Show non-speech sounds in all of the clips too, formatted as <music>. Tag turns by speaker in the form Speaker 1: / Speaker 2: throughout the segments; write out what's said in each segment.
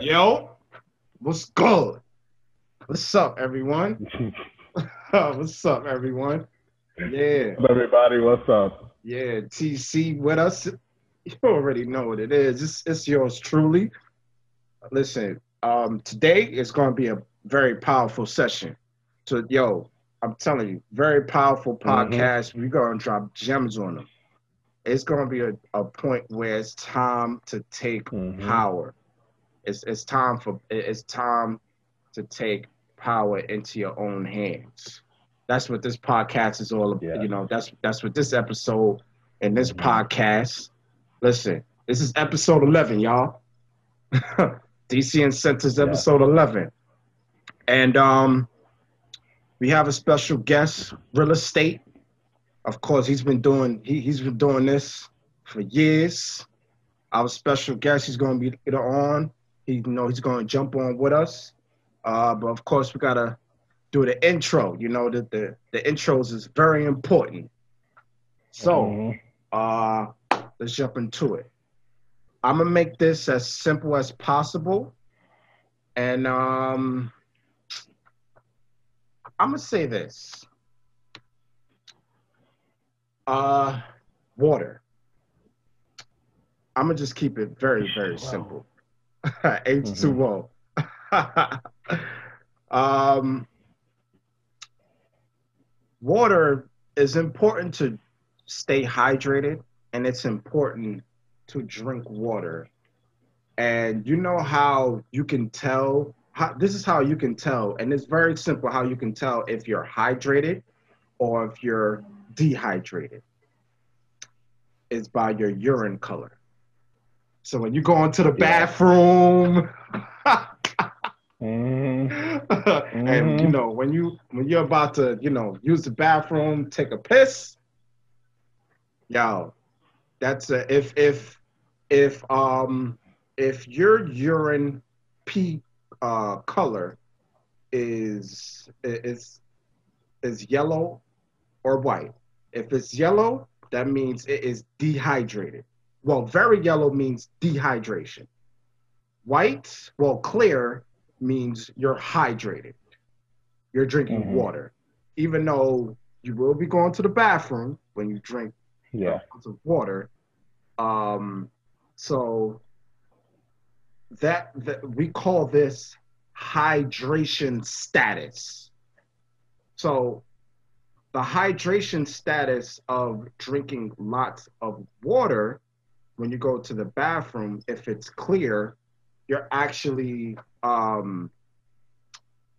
Speaker 1: Yo, what's good? What's up, everyone? <laughs> what's up, everyone? Yeah,
Speaker 2: Everybody, what's up?
Speaker 1: yeah, TC with us. You already know what it is. It's, it's yours truly. Listen, um, today is going to be a very powerful session. So, yo, I'm telling you, very powerful podcast. We're going to drop gems on them. It's going to be a, a point where it's time to take
Speaker 2: Mhm.
Speaker 1: power. It's, it's time for it's time to take power into your own hands. That's what this podcast is all about.
Speaker 2: Yeah.
Speaker 1: You know, that's that's what this episode and this
Speaker 2: Mhm.
Speaker 1: podcast. Listen, this is episode 11, y'all. <laughs> DC Incentives
Speaker 2: Yeah.
Speaker 1: episode 11. And um we have a special guest, real estate. Of course, he's been doing he, he's been doing this for years. Our special guest, he's going to be later on. He, you know, he's going to jump on with us. Uh, but of course, we gotta do the intro. You know, that the, the intros is very important. So,
Speaker 2: Mhm.
Speaker 1: uh, let's jump into it. I'm gonna make this as simple as possible, and um, I'm gonna say this. Uh, water. I'm gonna just keep it very, very
Speaker 2: H2O.
Speaker 1: simple. <laughs> H2O. <laughs> um, water is important to stay hydrated, and it's important to drink water. And you know how you can tell. How, this is how you can tell, and it's very simple how you can tell if you're hydrated or if you're dehydrated. It's by your urine color. So when you go into the bathroom, <laughs>
Speaker 2: Mhm. <laughs>
Speaker 1: and you know when you when you're about to you know use the bathroom, take a piss, yo, that's a, if if if um if your urine pee uh color is is is yellow or white. If it's yellow, that means it is dehydrated. Well, very yellow means dehydration. White, well, clear means you're hydrated. You're drinking
Speaker 2: Mhm.
Speaker 1: water. Even though you will be going to the bathroom when you drink
Speaker 2: Yeah.
Speaker 1: of water. Um, so that, that we call this hydration status. So the hydration status of drinking lots of water when you go to the bathroom, if it's clear, you're actually um,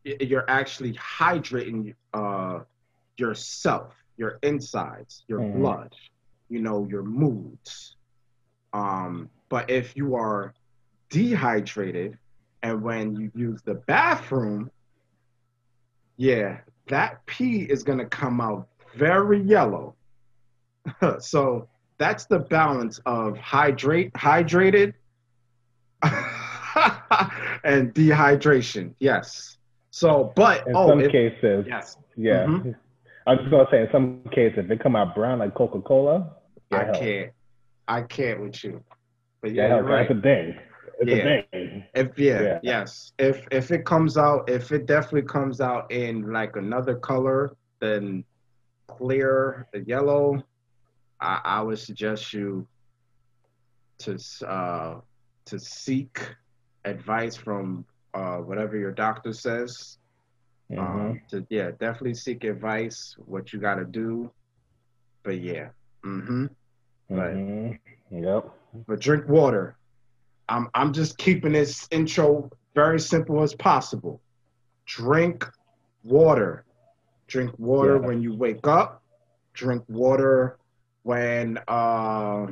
Speaker 1: you're actually hydrating uh, yourself, your insides, your
Speaker 2: Mhm.
Speaker 1: blood, you know, your moods. Um, but if you are dehydrated and when you use the bathroom, yeah, that pee is going to come out very yellow. <laughs> so that's the balance of hydrate, hydrated, <laughs> and dehydration. Yes. So, but
Speaker 2: In
Speaker 1: oh,
Speaker 2: some
Speaker 1: if-
Speaker 2: cases,
Speaker 1: yes,
Speaker 2: yeah.
Speaker 1: Mhm.
Speaker 2: I'm just gonna say, in some cases, if it come out brown like Coca Cola,
Speaker 1: I can't, I can't with you. But yeah, you're right.
Speaker 2: that's a thing. It's
Speaker 1: Yeah.
Speaker 2: a thing.
Speaker 1: If yeah,
Speaker 2: Yeah.
Speaker 1: yes. If if it comes out, if it definitely comes out in like another color than clear yellow, I, I would suggest you to uh to seek advice from uh whatever your doctor says. Um, to yeah, definitely seek advice what you got to do. But yeah, mm-hmm. right.
Speaker 2: Mhm. Yep.
Speaker 1: but drink water. I'm I'm just keeping this intro very simple as possible. Drink water. Drink water
Speaker 2: Yeah.
Speaker 1: when you wake up. Drink water when uh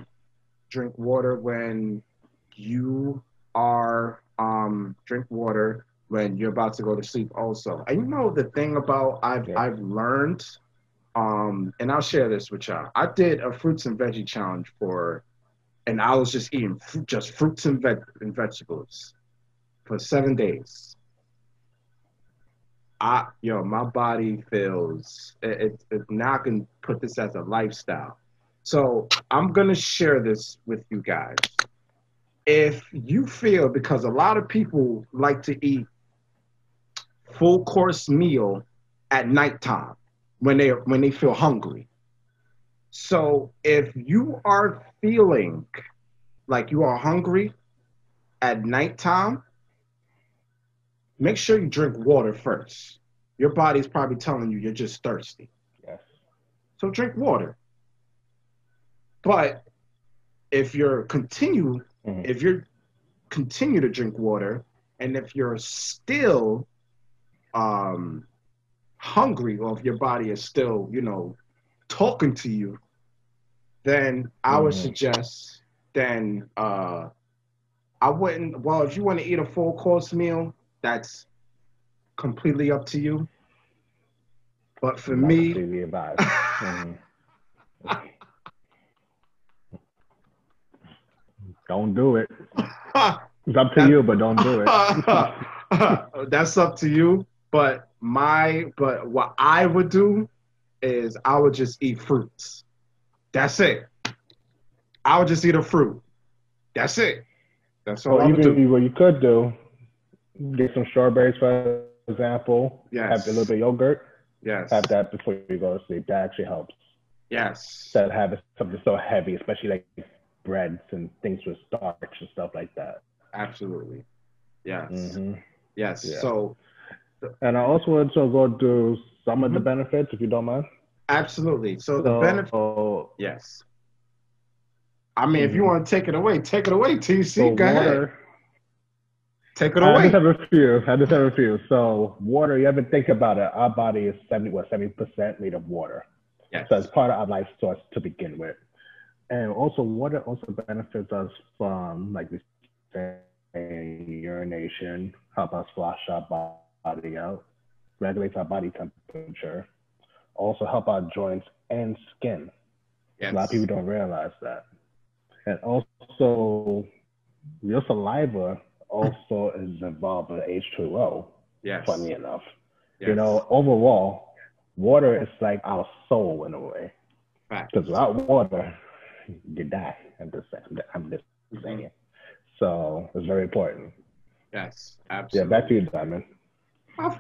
Speaker 1: drink water when you are um drink water when you're about to go to sleep also. And you know the thing about I've
Speaker 2: Yeah.
Speaker 1: I've learned um and I'll share this with y'all. I did a fruits and veggie challenge for and I was just eating fruit, just fruits and, veg- and vegetables for seven days. I, yo, my body feels it, it, it. Now I can put this as a lifestyle. So I'm gonna share this with you guys. if you feel because a lot of people like to eat full course meal at nighttime when they when they feel hungry. So if you are feeling like you are hungry at nighttime, make sure you drink water first. Your body's probably telling you you're just thirsty.
Speaker 2: Yes.
Speaker 1: So drink water. But if you're continue
Speaker 2: Mhm.
Speaker 1: if you're continue to drink water and if you're still um hungry or if your body is still, you know, talking to you, then I would
Speaker 2: Mhm.
Speaker 1: suggest then uh I wouldn't well if you want to eat a full course meal, that's completely up to you. But for
Speaker 2: Not
Speaker 1: me,
Speaker 2: completely <laughs> advised. Mhm. Don't do it. <laughs> It's up to you, but don't do it. <laughs>
Speaker 1: That's up to you. But my but what I would do is I would just eat fruits. That's it. I would just eat a fruit. That's it. That's all
Speaker 2: Or
Speaker 1: I would
Speaker 2: even
Speaker 1: do.
Speaker 2: what you could do, get some strawberries, for example.
Speaker 1: Yes.
Speaker 2: Have a little bit of yogurt.
Speaker 1: Yes.
Speaker 2: Have that before you go to sleep. That actually helps.
Speaker 1: Yes.
Speaker 2: Instead of having something so heavy, especially like breads and things with starch and stuff like that.
Speaker 1: Absolutely. Yes.
Speaker 2: hmm
Speaker 1: Yes.
Speaker 2: Yeah.
Speaker 1: So
Speaker 2: And I also want to go do some of the
Speaker 1: Mhm.
Speaker 2: benefits, if you don't mind.
Speaker 1: absolutely. So the
Speaker 2: So,
Speaker 1: benefit. Yes. I mean, if you
Speaker 2: Mhm.
Speaker 1: want to take it away, take it away, TC.
Speaker 2: so
Speaker 1: Go ahead. Take it away.
Speaker 2: I just have a few. I just have a few. So water, you ever think about it? Our body is seventy, what, seventy percent made of water.
Speaker 1: Yes.
Speaker 2: So it's part of our life source to begin with. And also, water also benefits us from, like we say, urination, help us flush our body out, regulates our body temperature, also help our joints and skin.
Speaker 1: Yes.
Speaker 2: A lot of people don't realize that. And also, your saliva also is involved with H2O,
Speaker 1: Yes.
Speaker 2: funny enough.
Speaker 1: yes.
Speaker 2: You know, overall, water is like our soul in a way. Because without water, you die. I'm just saying. I'm just saying. So it's very important.
Speaker 1: Yes. absolutely.
Speaker 2: Yeah, back to you, Diamond.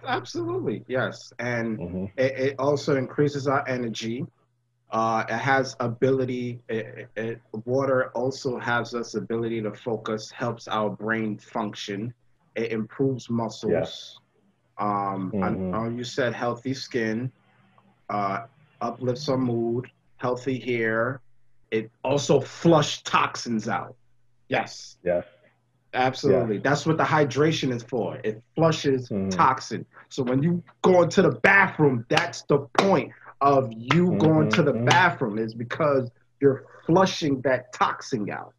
Speaker 1: Absolutely. Yes. And
Speaker 2: hmm
Speaker 1: it, it also increases our energy. Uh, it has ability. It, it, water also has us ability to focus. Helps our brain function. It improves muscles. Um, I-
Speaker 2: Mhm.
Speaker 1: uh, you said healthy skin. Uh, uplifts our mood. Healthy hair. It also flush toxins out. Yes.
Speaker 2: Yes.
Speaker 1: Absolutely. That's what the hydration is for. It flushes
Speaker 2: Mhm.
Speaker 1: toxin. So when you go into the bathroom, that's the point of you going to the
Speaker 2: Mhm.
Speaker 1: bathroom is because you're flushing that toxin out.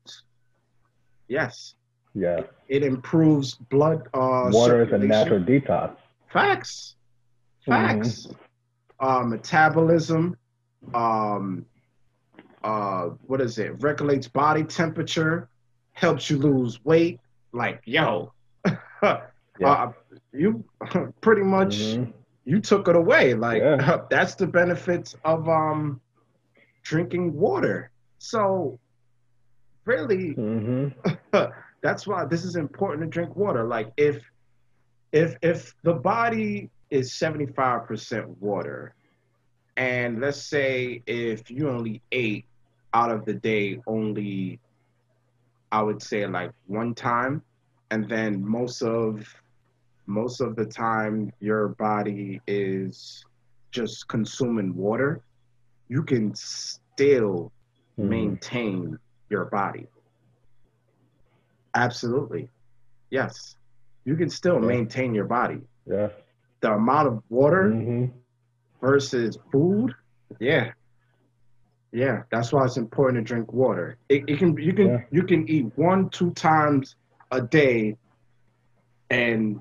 Speaker 1: Yes.
Speaker 2: Yeah.
Speaker 1: It improves blood uh
Speaker 2: Water is a natural detox.
Speaker 1: Facts. Facts. Uh, metabolism. Um, uh, what is it? Regulates body temperature. Helps you lose weight. Like, yo, <laughs> uh, you <laughs> pretty much
Speaker 2: Mhm.
Speaker 1: you took it away. Like,
Speaker 2: Yeah. <laughs>
Speaker 1: that's the benefits of um drinking water. So, really,
Speaker 2: Mhm.
Speaker 1: that's why this is important to drink water. Like if if if the body is 75% water and let's say if you only ate out of the day only I would say like one time and then most of most of the time your body is just consuming water you can still
Speaker 2: Mhm.
Speaker 1: maintain your body. Absolutely. Yes. You can still
Speaker 2: Yeah.
Speaker 1: maintain your body.
Speaker 2: yeah
Speaker 1: The amount of water
Speaker 2: Mhm.
Speaker 1: versus food, yeah. Yeah, that's why it's important to drink water. It, it can you can
Speaker 2: Yeah.
Speaker 1: you can eat one, two times a day and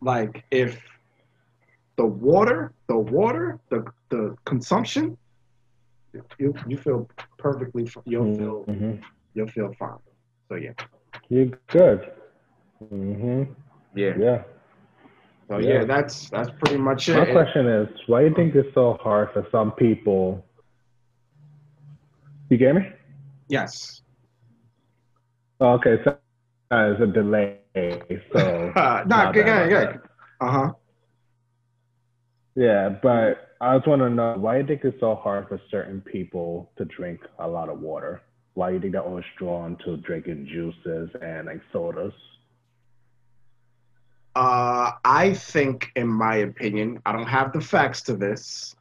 Speaker 1: like if the water, the water, the the consumption, you you feel perfectly you'll feel
Speaker 2: Mhm.
Speaker 1: you'll feel fine. So yeah.
Speaker 2: You're good. hmm
Speaker 1: Yeah.
Speaker 2: Yeah.
Speaker 1: So yeah,
Speaker 2: Yeah.
Speaker 1: that's that's pretty much it.
Speaker 2: My question is, why do you think it's so hard for some people? You get me?
Speaker 1: Yes.
Speaker 2: Okay, so there's a delay. So <laughs> not
Speaker 1: good, good, good. Uh huh.
Speaker 2: Yeah, but I just want to know why you think it's so hard for certain people to drink a lot of water? Why you think they're always drawn to drinking juices and like sodas?
Speaker 1: Uh, I think, in my opinion, I don't have the facts to this.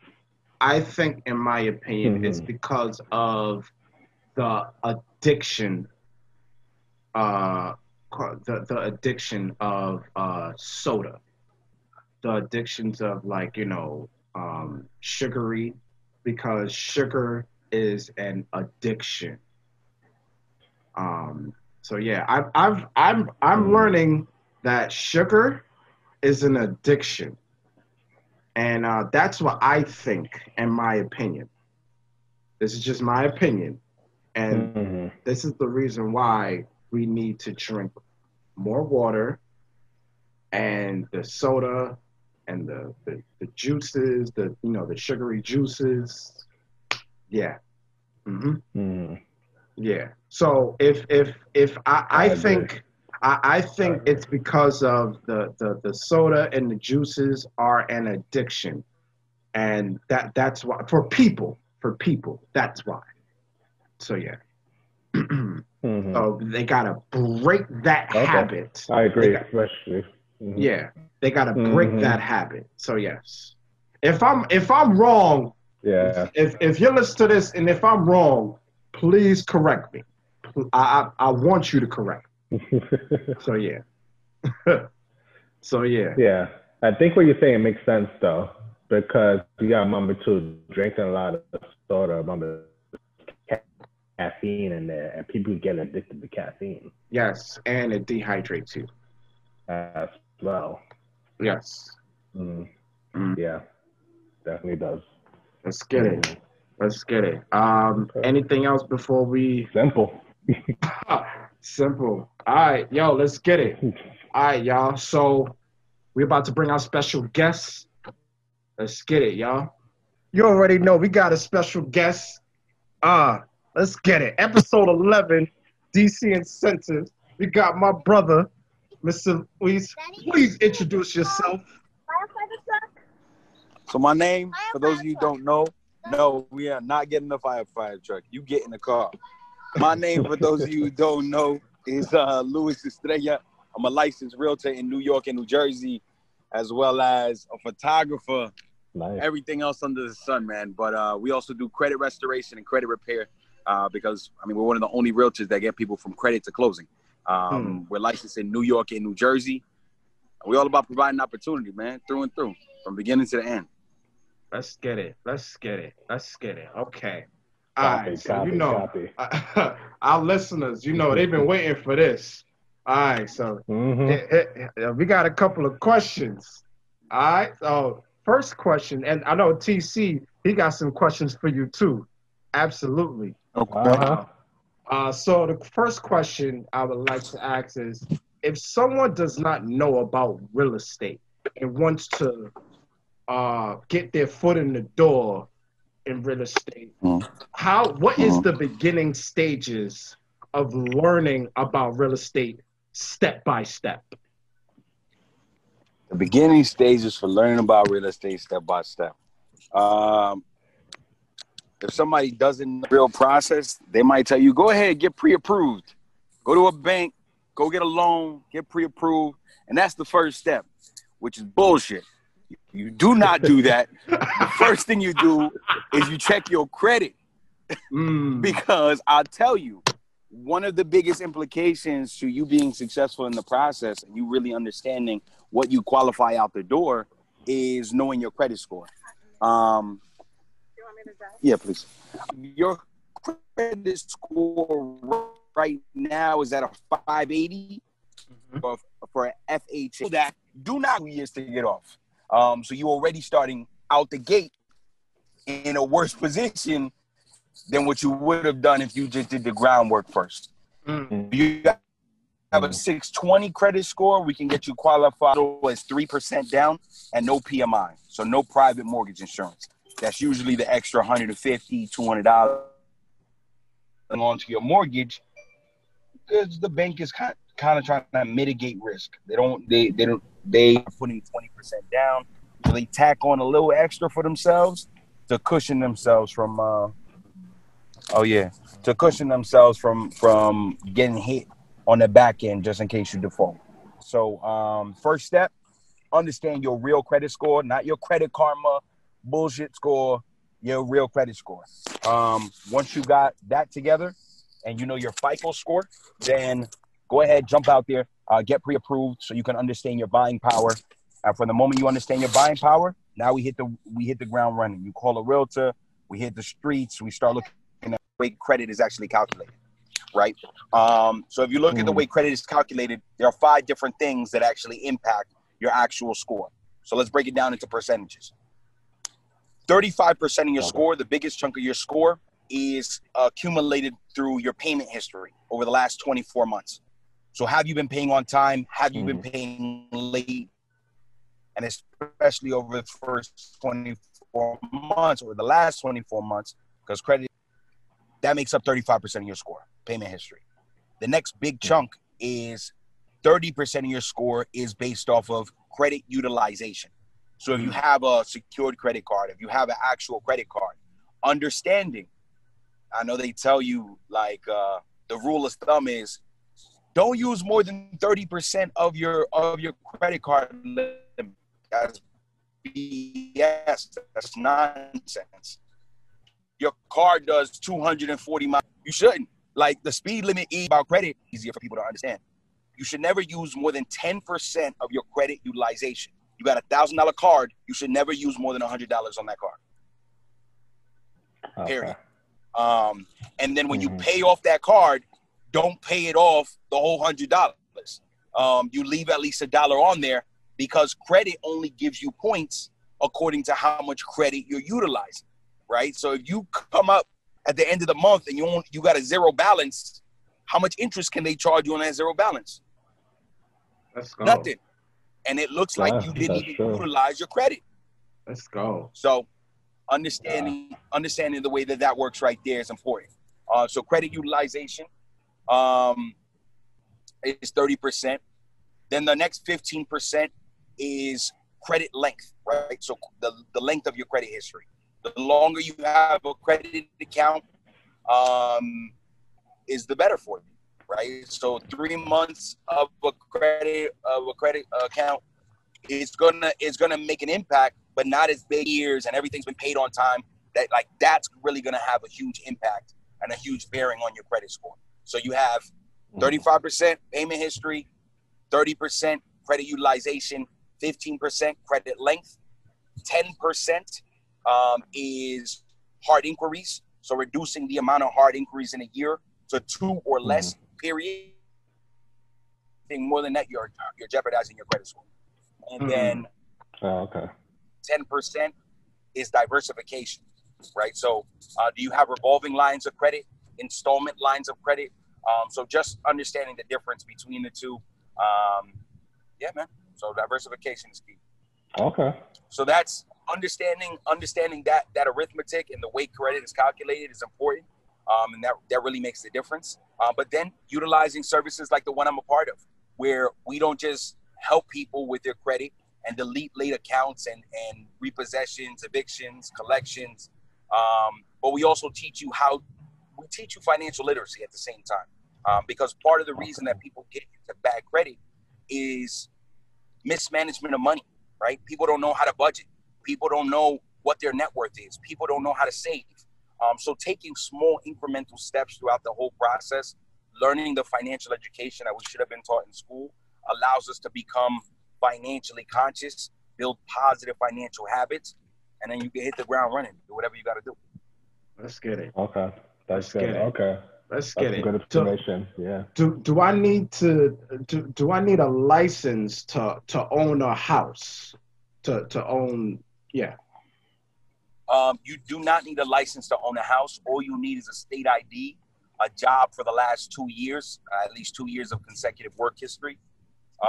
Speaker 1: I think, in my opinion, it's
Speaker 2: Mhm.
Speaker 1: because of the addiction, uh, the the addiction of uh soda, the addictions of like you know um sugary, because sugar is an addiction. Um. So yeah, I've I've I'm I'm
Speaker 2: Mhm.
Speaker 1: learning that sugar is an addiction. And uh, that's what I think, in my opinion. This is just my opinion. And
Speaker 2: hmm
Speaker 1: this is the reason why we need to drink more water and the soda and the, the, the juices, the you know, the sugary juices. Yeah. hmm
Speaker 2: hmm
Speaker 1: Yeah. So if if if I, I,
Speaker 2: I
Speaker 1: think I, I think it's because of the, the the soda and the juices are an addiction, and that that's why for people for people that's why. So yeah. <clears throat>
Speaker 2: hmm
Speaker 1: so they gotta break that
Speaker 2: Okay.
Speaker 1: habit.
Speaker 2: I agree,
Speaker 1: got-
Speaker 2: especially. Mhm.
Speaker 1: yeah, they gotta break
Speaker 2: Mhm.
Speaker 1: that habit. So yes. If I'm if I'm wrong,
Speaker 2: Yeah.
Speaker 1: if if you listen to this and if I'm wrong, please correct me. I I, I want you to correct. So yeah. <laughs> so yeah.
Speaker 2: yeah. I think what you're saying makes sense though, because you got remember too, drinking a lot of soda, number caffeine in there, and people get addicted to caffeine
Speaker 1: Yes, and it dehydrates you.
Speaker 2: as well.
Speaker 1: Yes.
Speaker 2: Mm.
Speaker 1: Mm.
Speaker 2: Yeah, definitely does.
Speaker 1: Let's get it. Let's get it. Um, anything else before we?
Speaker 2: Simple. <laughs>
Speaker 1: Simple. All right, yo, let's get it. All right, y'all. So we're about to bring our special guest. Let's get it, y'all. You already know we got a special guest. Uh, let's get it. Episode 11, DC Incentives. We got my brother, Mr. Please, please introduce yourself.
Speaker 3: So my name, for those of you don't know, no, we are not getting the firefighter truck. You get in the car. My name, for those of you who don't know, is uh, Luis Estrella. I'm a licensed realtor in New York and New Jersey, as well as a photographer.
Speaker 2: Nice.
Speaker 3: Everything else under the sun, man. But uh, we also do credit restoration and credit repair uh, because I mean we're one of the only realtors that get people from credit to closing. Um, We're licensed in New York and New Jersey. We all about providing opportunity, man, through and through, from beginning to the end.
Speaker 1: Let's get it. Let's get it. Let's get it. Okay. All
Speaker 2: Copy,
Speaker 1: right. So
Speaker 2: copy,
Speaker 1: you know,
Speaker 2: copy. <laughs>
Speaker 1: our listeners, you know, they've been waiting for this. All right. So
Speaker 2: Mhm.
Speaker 1: eh, eh, eh, we got a couple of questions. All right. So first question, and I know TC, he got some questions for you too. Absolutely.
Speaker 3: Okay.
Speaker 2: Uh-huh.
Speaker 1: Uh, so the first question I would like to ask is, if someone does not know about real estate and wants to uh, get their foot in the door in real estate,
Speaker 3: Mhm.
Speaker 1: how what is
Speaker 3: Mhm.
Speaker 1: the beginning stages of learning about real estate step by step?
Speaker 3: the beginning stages for learning about real estate step by step. Um, if somebody doesn't know the real process, they might tell you, go ahead, get pre-approved. Go to a bank, go get a loan, get pre-approved. And that's the first step, which is bullshit. You do not do that. the first thing you do is you check your credit
Speaker 1: Mm,
Speaker 3: because I'll tell you, one of the biggest implications to you being successful in the process and you really understanding what you qualify out the door is knowing your credit score. Um, yeah, please. Your credit score right now is at a 580 for, for an FHA. That do not years to get off. Um, so you're already starting out the gate in a worse position than what you would have done if you just did the groundwork first.
Speaker 1: mm,
Speaker 3: You have a 620 credit score, we can get you qualified as 3% down and no PMI. So no private mortgage insurance. That's usually the extra $150, $200 onto your mortgage because the bank is kind kind of trying to mitigate risk. They don't they they don't they are putting twenty percent down, so they tack on a little extra for themselves to cushion themselves from. Uh, oh yeah, to cushion themselves from from getting hit on the back end just in case you default. So um, first step, understand your real credit score, not your credit karma bullshit score, your real credit score. Um, once you got that together and you know your FICO score, then go ahead, jump out there, uh, get pre-approved so you can understand your buying power. And from the moment you understand your buying power, now we hit the we hit the ground running. You call a realtor, we hit the streets, we start looking at the way credit is actually calculated, right? Um, so if you look mm. at the mm. way credit is calculated, there are five different things that actually impact your actual score. So let's break it down into percentages. 35% of your score, the biggest chunk of your score, is accumulated through your payment history over the last 24 months. So have you been paying on time? Have you mm-hmm. been paying late? And especially over the first 24 months or the last 24 months, because credit that makes up 35% of your score, payment history. The next big mm-hmm. chunk is 30% of your score is based off of credit utilization. So if you mm. have a secured credit card, if you have an actual credit card, understanding, I know they tell you like uh, the rule of thumb is don't use more than 30% of your of your credit card limit. That's BS. That's nonsense. Your card does 240 miles. You shouldn't. Like the speed limit is about credit, easier for people to understand. You should never use more than 10% of your credit utilization. You got a thousand dollar card. You should never use more than a hundred dollars on that card. Okay. Period. Um, and then when mm-hmm. you pay off that card, don't pay it off the whole hundred dollars. Um, you leave at least a dollar on there because credit only gives you points according to how much credit you're utilizing, right? So if you come up at the end of the month and you only, you got a zero balance, how much interest can they charge you on that zero balance? Let's go. Nothing and it looks like you didn't even utilize your credit.
Speaker 1: Let's go.
Speaker 3: So, understanding yeah. understanding the way that that works right there is important. Uh, so, credit utilization um, is thirty percent. Then the next fifteen percent is credit length, right? So, the the length of your credit history. The longer you have a credit account, um, is the better for you right? So three months of a credit of a credit account is gonna is gonna make an impact, but not as big years and everything's been paid on time. That like that's really gonna have a huge impact and a huge bearing on your credit score. So you have 35% payment history, 30% credit utilization, 15% credit length, 10% um, is hard inquiries. So reducing the amount of hard inquiries in a year to two or less. Mm-hmm period. Anything more than that, you're you're jeopardizing your credit score. And mm-hmm. then,
Speaker 2: oh, okay,
Speaker 3: ten percent is diversification, right? So, uh, do you have revolving lines of credit, installment lines of credit? Um, so, just understanding the difference between the two. Um, yeah, man. So, diversification is key.
Speaker 2: Okay.
Speaker 3: So that's understanding understanding that that arithmetic and the way credit is calculated is important um, and that that really makes the difference. Uh, but then utilizing services like the one I'm a part of, where we don't just help people with their credit and delete late accounts and and repossessions, evictions, collections, um, but we also teach you how we teach you financial literacy at the same time. Um, because part of the reason that people get into bad credit is mismanagement of money, right? People don't know how to budget. People don't know what their net worth is. People don't know how to save. Um, so taking small incremental steps throughout the whole process, learning the financial education that we should have been taught in school, allows us to become financially conscious, build positive financial habits, and then you can hit the ground running. Do whatever you got to do.
Speaker 1: Let's get it.
Speaker 2: Okay, that's Let's good. Okay.
Speaker 1: Let's get
Speaker 2: it. Good information. Do, yeah.
Speaker 1: Do do I need to do, do I need a license to to own a house? To to own yeah.
Speaker 3: Um, you do not need a license to own a house. All you need is a state ID, a job for the last two years, uh, at least two years of consecutive work history.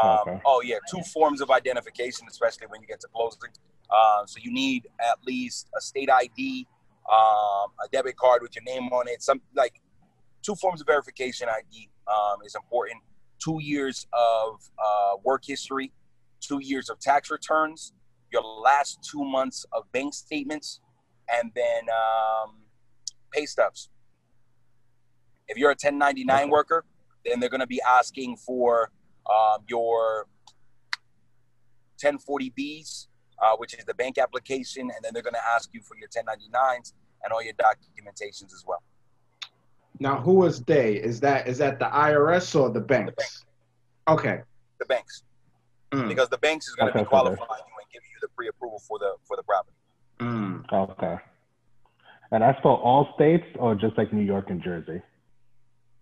Speaker 3: Um, okay. Oh yeah, two forms of identification, especially when you get to closing. Uh, so you need at least a state ID, um, a debit card with your name on it. Some like two forms of verification ID um, is important. two years of uh, work history, two years of tax returns, your last two months of bank statements, and then um, pay stubs. If you're a 1099 okay. worker, then they're going to be asking for um, your 1040Bs, uh, which is the bank application, and then they're going to ask you for your 1099s and all your documentations as well.
Speaker 1: Now, who is they? Is that is that the IRS or the banks? The bank. Okay.
Speaker 3: The banks, mm. because the banks is going to okay, be qualifying you and giving you the pre-approval for the for the property.
Speaker 2: Mm. Okay. And that's for all states or just like New York and Jersey?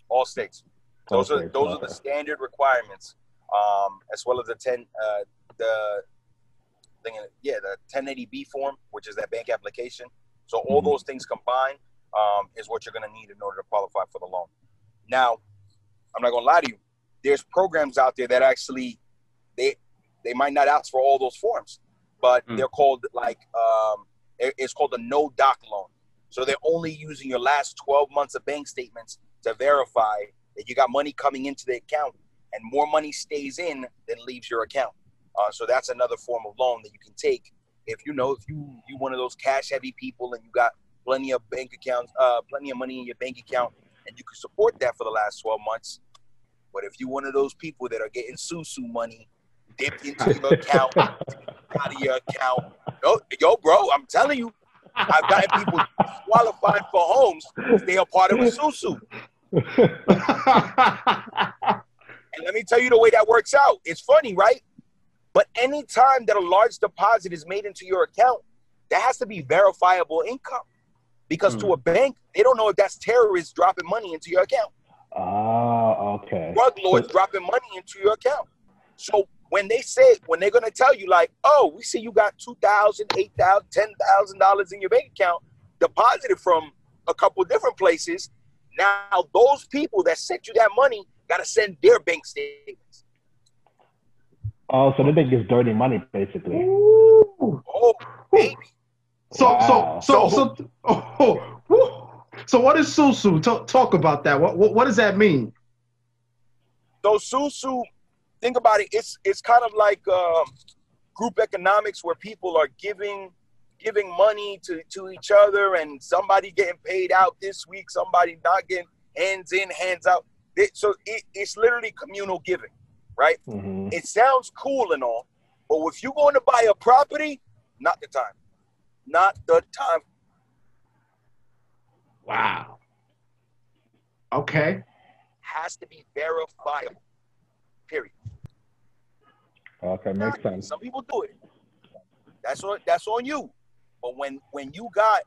Speaker 3: All states. Those all are states. those okay. are the standard requirements, um, as well as the ten uh, the thing. Yeah, the 1080B form, which is that bank application. So all mm-hmm. those things combined um, is what you're going to need in order to qualify for the loan. Now, I'm not going to lie to you. There's programs out there that actually they they might not ask for all those forms, but mm. they're called like um, it's called a no doc loan. So they're only using your last 12 months of bank statements to verify that you got money coming into the account, and more money stays in than leaves your account. Uh, so that's another form of loan that you can take if you know if you you one of those cash heavy people and you got plenty of bank accounts, uh, plenty of money in your bank account, and you can support that for the last 12 months. But if you're one of those people that are getting susu money dipped into your <laughs> account, out of your account, yo, yo, bro, I'm telling you, I've gotten people qualified for homes. They are part of a susu. <laughs> and let me tell you the way that works out. It's funny, right? But anytime that a large deposit is made into your account, that has to be verifiable income because mm. to hmm. a bank, they don't know if that's terrorists dropping money into your account.
Speaker 2: Ah, uh, okay.
Speaker 3: Drug lords so, dropping money into your account. So when they say, when they're gonna tell you, like, oh, we see you got two thousand, eight thousand, ten thousand dollars in your bank account deposited from a couple different places. Now those people that sent you that money gotta send their bank statements.
Speaker 2: Oh, so they think it's dirty money, basically.
Speaker 3: Ooh. Oh, baby.
Speaker 1: So, wow. so, so, so, oh, oh, so what is susu? Talk, talk about that. What, what, what does that mean?
Speaker 3: So susu, think about it. It's, it's kind of like um, group economics where people are giving, giving money to, to each other, and somebody getting paid out this week, somebody not getting hands in, hands out. It, so it, it's literally communal giving, right? Mm-hmm. It sounds cool and all, but if you're going to buy a property, not the time not the time.
Speaker 1: Wow. Okay.
Speaker 3: Has to be verifiable. Period.
Speaker 2: Okay, makes sense.
Speaker 3: Some people do it. That's on that's on you. But when when you got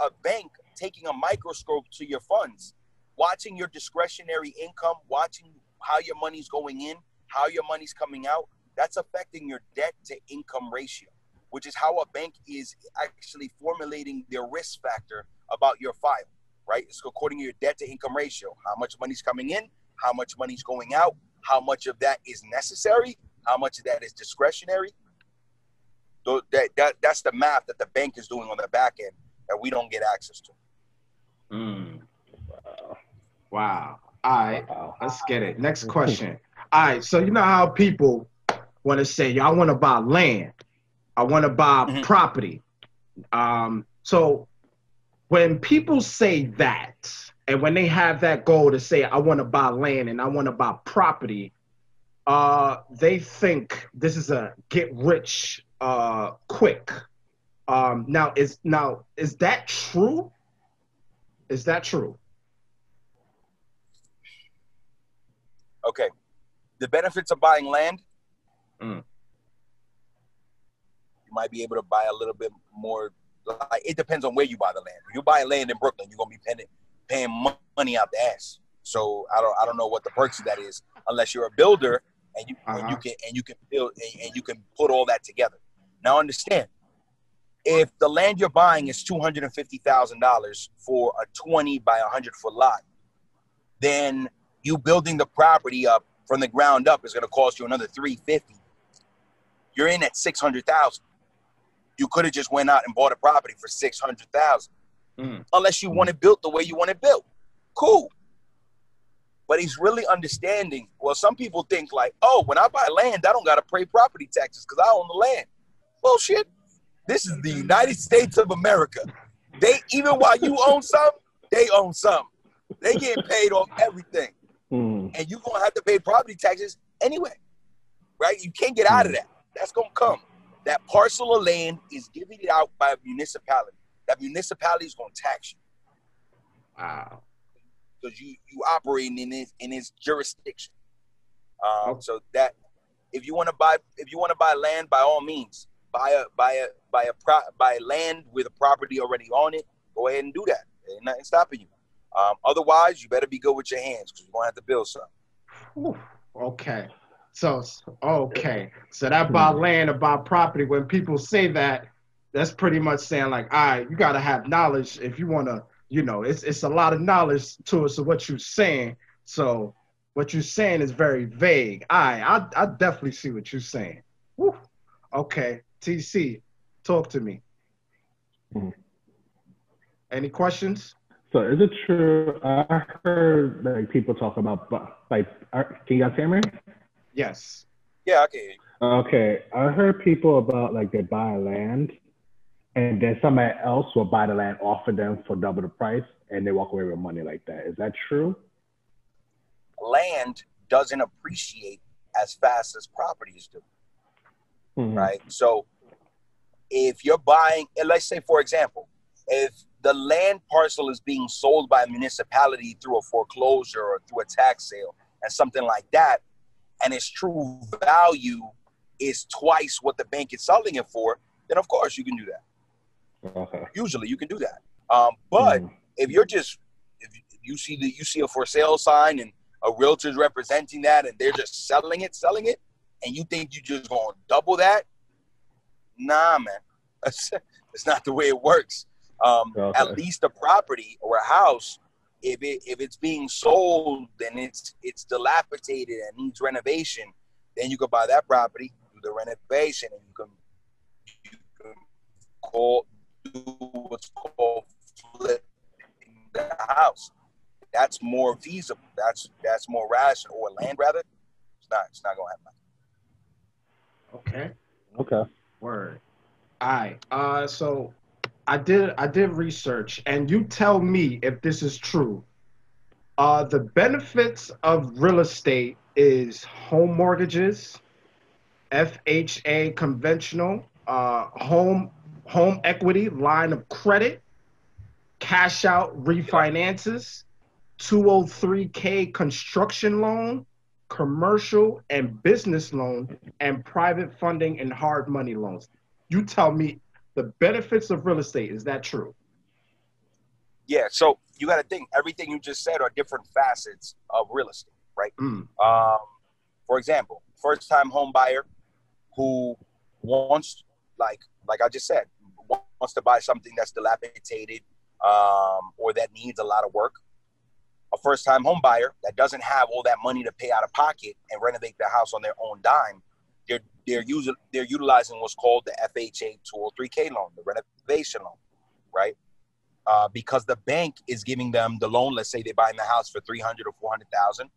Speaker 3: a bank taking a microscope to your funds, watching your discretionary income, watching how your money's going in, how your money's coming out, that's affecting your debt to income ratio which is how a bank is actually formulating their risk factor about your file, right? It's according to your debt to income ratio, how much money's coming in, how much money's going out, how much of that is necessary, how much of that is discretionary. So that, that that's the math that the bank is doing on the back end that we don't get access to.
Speaker 1: Mm. Wow. wow. All right, wow. let's get it. Next question. All right, so you know how people want to say, y'all want to buy land. I want to buy mm-hmm. property. Um, so when people say that, and when they have that goal to say, I want to buy land and I want to buy property, uh, they think this is a get rich uh, quick. Um, now is now is that true? Is that true?
Speaker 3: Okay, the benefits of buying land. Mm you might be able to buy a little bit more. Like, it depends on where you buy the land. If you buy land in Brooklyn, you're gonna be paying paying money out the ass. So I don't I don't know what the perks of that is unless you're a builder and you uh-huh. and you can and you can build and, and you can put all that together. Now understand, if the land you're buying is two hundred and fifty thousand dollars for a twenty by hundred foot lot, then you building the property up from the ground up is going to cost you another three fifty. You're in at six hundred thousand you could have just went out and bought a property for six hundred thousand, mm. unless you want it built the way you want it built. Cool. but he's really understanding. Well, some people think like, oh, when I buy land, I don't got to pay property taxes because I own the land. Bullshit. This is the United States of America. They even while you own some, they own some. They get paid off everything,
Speaker 2: Mm.
Speaker 3: and you're gonna have to pay property taxes anyway, right? You can't get out of that. That's gonna come. That parcel of land is given it out by a municipality. That municipality is gonna tax you
Speaker 1: Wow.
Speaker 3: because you you operating in its in its jurisdiction. Um, so that if you want to buy if you want to buy land, by all means, buy a buy a buy a pro, buy land with a property already on it. Go ahead and do that. Ain't nothing stopping you. Um, otherwise, you better be good with your hands because you're gonna have to build something.
Speaker 1: Whew. Okay. So okay. So that about land, about property. When people say that, that's pretty much saying like, all right, you gotta have knowledge if you wanna, you know, it's it's a lot of knowledge to us of what you're saying. So what you're saying is very vague. I I, I definitely see what you're saying. Whew. Okay. TC, talk to me.
Speaker 2: Mhm.
Speaker 1: Any questions?
Speaker 2: So is it true? I heard like people talk about bu- like. are- Can you guys hear me?
Speaker 1: Yes.
Speaker 3: Yeah, okay.
Speaker 2: Okay, I heard people about like they buy land, and then somebody else will buy the land off of them for double the price, and they walk away with money like that. Is that true?
Speaker 3: Land doesn't appreciate as fast as properties do.
Speaker 2: Mhm.
Speaker 3: right? So if you're buying, let's say, for example, if the land parcel is being sold by a municipality through a foreclosure or through a tax sale and something like that, and its true value is twice what the bank is selling it for, then of course you can do that.
Speaker 2: Okay.
Speaker 3: Usually you can do that. Um, but
Speaker 2: Mhm.
Speaker 3: if you're just if you see the you see a for sale sign and a realtor's representing that and they're just selling it, selling it, and you think you just gonna double that, nah, man, that's, <laughs> that's not the way it works. Um,
Speaker 2: Okay.
Speaker 3: At least a property or a house, if it if it's being sold and it's it's dilapidated and needs renovation, then you can buy that property, do the renovation, and you can you can call do what's called flipping the house. That's more feasible. That's that's more rational. Or land rather. It's not. It's not gonna happen.
Speaker 1: Okay.
Speaker 2: Okay.
Speaker 1: Word. All right. Uh, so I did I did research, and you tell me if this is true. Uh, the benefits of real estate is home mortgages, FHA conventional, uh, home home equity line of credit, cash out refinances, 203k construction loan, commercial and business loan, and private funding and hard money loans. You tell me the benefits of real estate. Is that true?
Speaker 3: Yeah. So you got to think. Everything you just said are different facets of real estate, right?
Speaker 1: Mm.
Speaker 3: Um, for example, first time home buyer who wants, like, like I just said, wants to buy something that's dilapidated um, or that needs a lot of work. A first time home buyer that doesn't have all that money to pay out of pocket and renovate their house on their own dime, they're they're using they're utilizing what's called the FHA 203k loan, the renovation loan, right? Uh, because the bank is giving them the loan. Let's say they're buying the house for 300 or 400,000.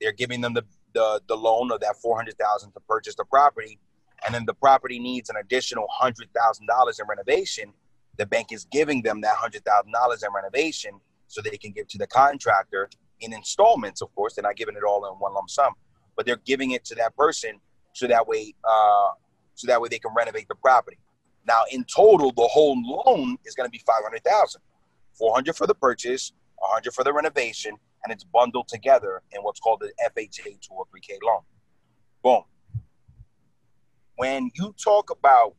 Speaker 3: They're giving them the, the, the loan of that 400,000 to purchase the property. And then the property needs an additional $100,000 in renovation. The bank is giving them that $100,000 in renovation so they can give to the contractor in installments, of course. They're not giving it all in one lump sum, but they're giving it to that person so that way, uh, so that way they can renovate the property. Now, in total, the whole loan is going to be 500,000. 400 for the purchase, 100 for the renovation, and it's bundled together in what's called the FHA 203k loan. Boom. When you talk about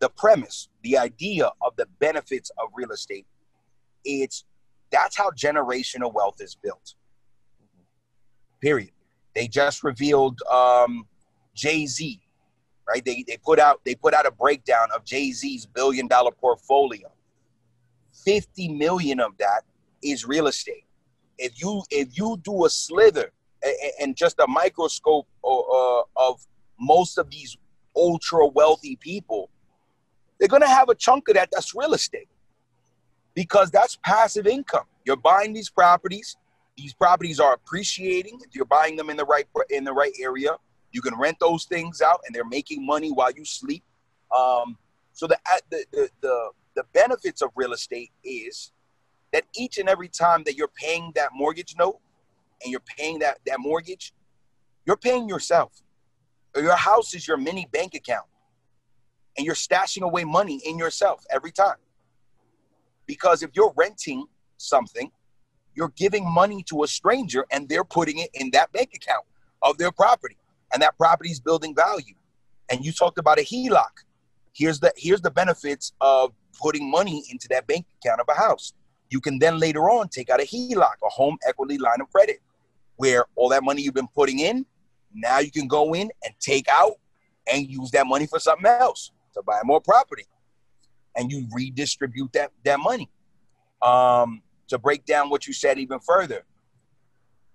Speaker 3: the premise, the idea of the benefits of real estate, it's that's how generational wealth is built. Period. They just revealed um, Jay Z, right? They they put out they put out a breakdown of Jay Z's billion dollar portfolio. Fifty million of that is real estate. If you if you do a slither and just a microscope uh, of most of these ultra wealthy people, they're gonna have a chunk of that that's real estate because that's passive income. You're buying these properties, these properties are appreciating you're buying them in the right in the right area. You can rent those things out, and they're making money while you sleep. Um, so the, the the the the benefits of real estate is that each and every time that you're paying that mortgage note and you're paying that that mortgage, you're paying yourself. Your house is your mini bank account, and you're stashing away money in yourself every time. Because if you're renting something, you're giving money to a stranger and they're putting it in that bank account of their property. And that property is building value. And you talked about a HELOC. Here's the here's the benefits of putting money into that bank account of a house. You can then later on take out a HELOC, a home equity line of credit, where all that money you've been putting in, now you can go in and take out and use that money for something else to buy more property. And you redistribute that, that money. Um, to break down what you said even further,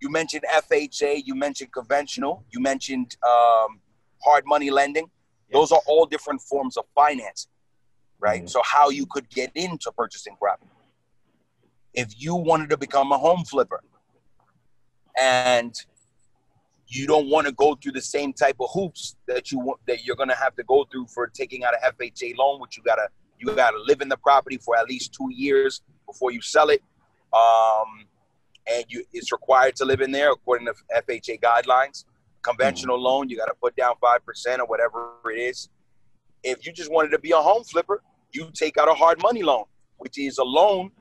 Speaker 3: you mentioned FHA, you mentioned conventional, you mentioned um, hard money lending. Yes. Those are all different forms of financing, right? Mm-hmm. So, how you could get into purchasing property. If you wanted to become a home flipper and you don't want to go through the same type of hoops that you want that you're gonna have to go through for taking out an FHA loan, which you gotta you gotta live in the property for at least two years before you sell it, um, and you it's required to live in there according to FHA guidelines. Conventional mm-hmm. loan, you got to put down five percent or whatever it is. If you just wanted to be a home flipper, you take out a hard money loan, which is a loan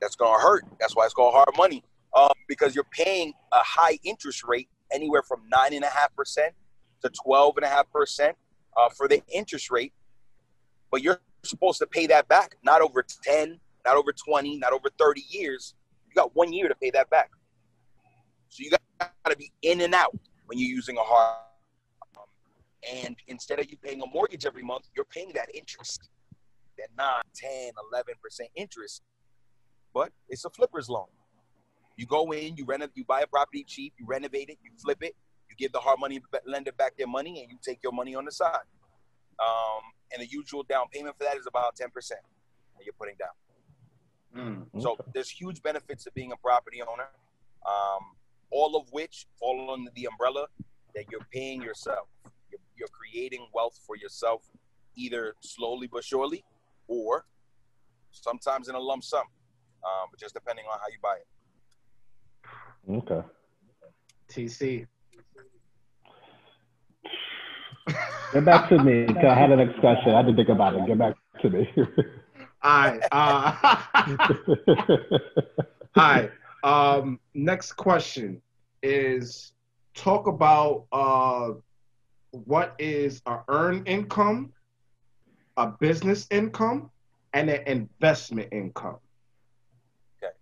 Speaker 3: that's gonna hurt. That's why it's called hard money, um, because you're paying a high interest rate anywhere from nine and a half percent to twelve and a half percent uh, for the interest rate, but you're supposed to pay that back not over 10 not over 20 not over 30 years you got one year to pay that back so you got to be in and out when you're using a hard um, and instead of you paying a mortgage every month you're paying that interest that 9 10 11 percent interest but it's a flipper's loan you go in, you rent, you buy a property cheap, you renovate it, you flip it, you give the hard money lender back their money, and you take your money on the side. Um, and the usual down payment for that is about ten percent that you're putting down. Mm, okay. So there's huge benefits to being a property owner, um, all of which fall under the umbrella that you're paying yourself. You're, you're creating wealth for yourself, either slowly but surely, or sometimes in a lump sum, um, just depending on how you buy it.
Speaker 2: Okay.
Speaker 1: TC.
Speaker 2: Get back to me. I had an next question. I had to think about it. Get back to me. <laughs>
Speaker 1: All right. Uh, <laughs> all right. Um, next question is talk about uh, what is a earned income, a business income, and an investment income. Okay.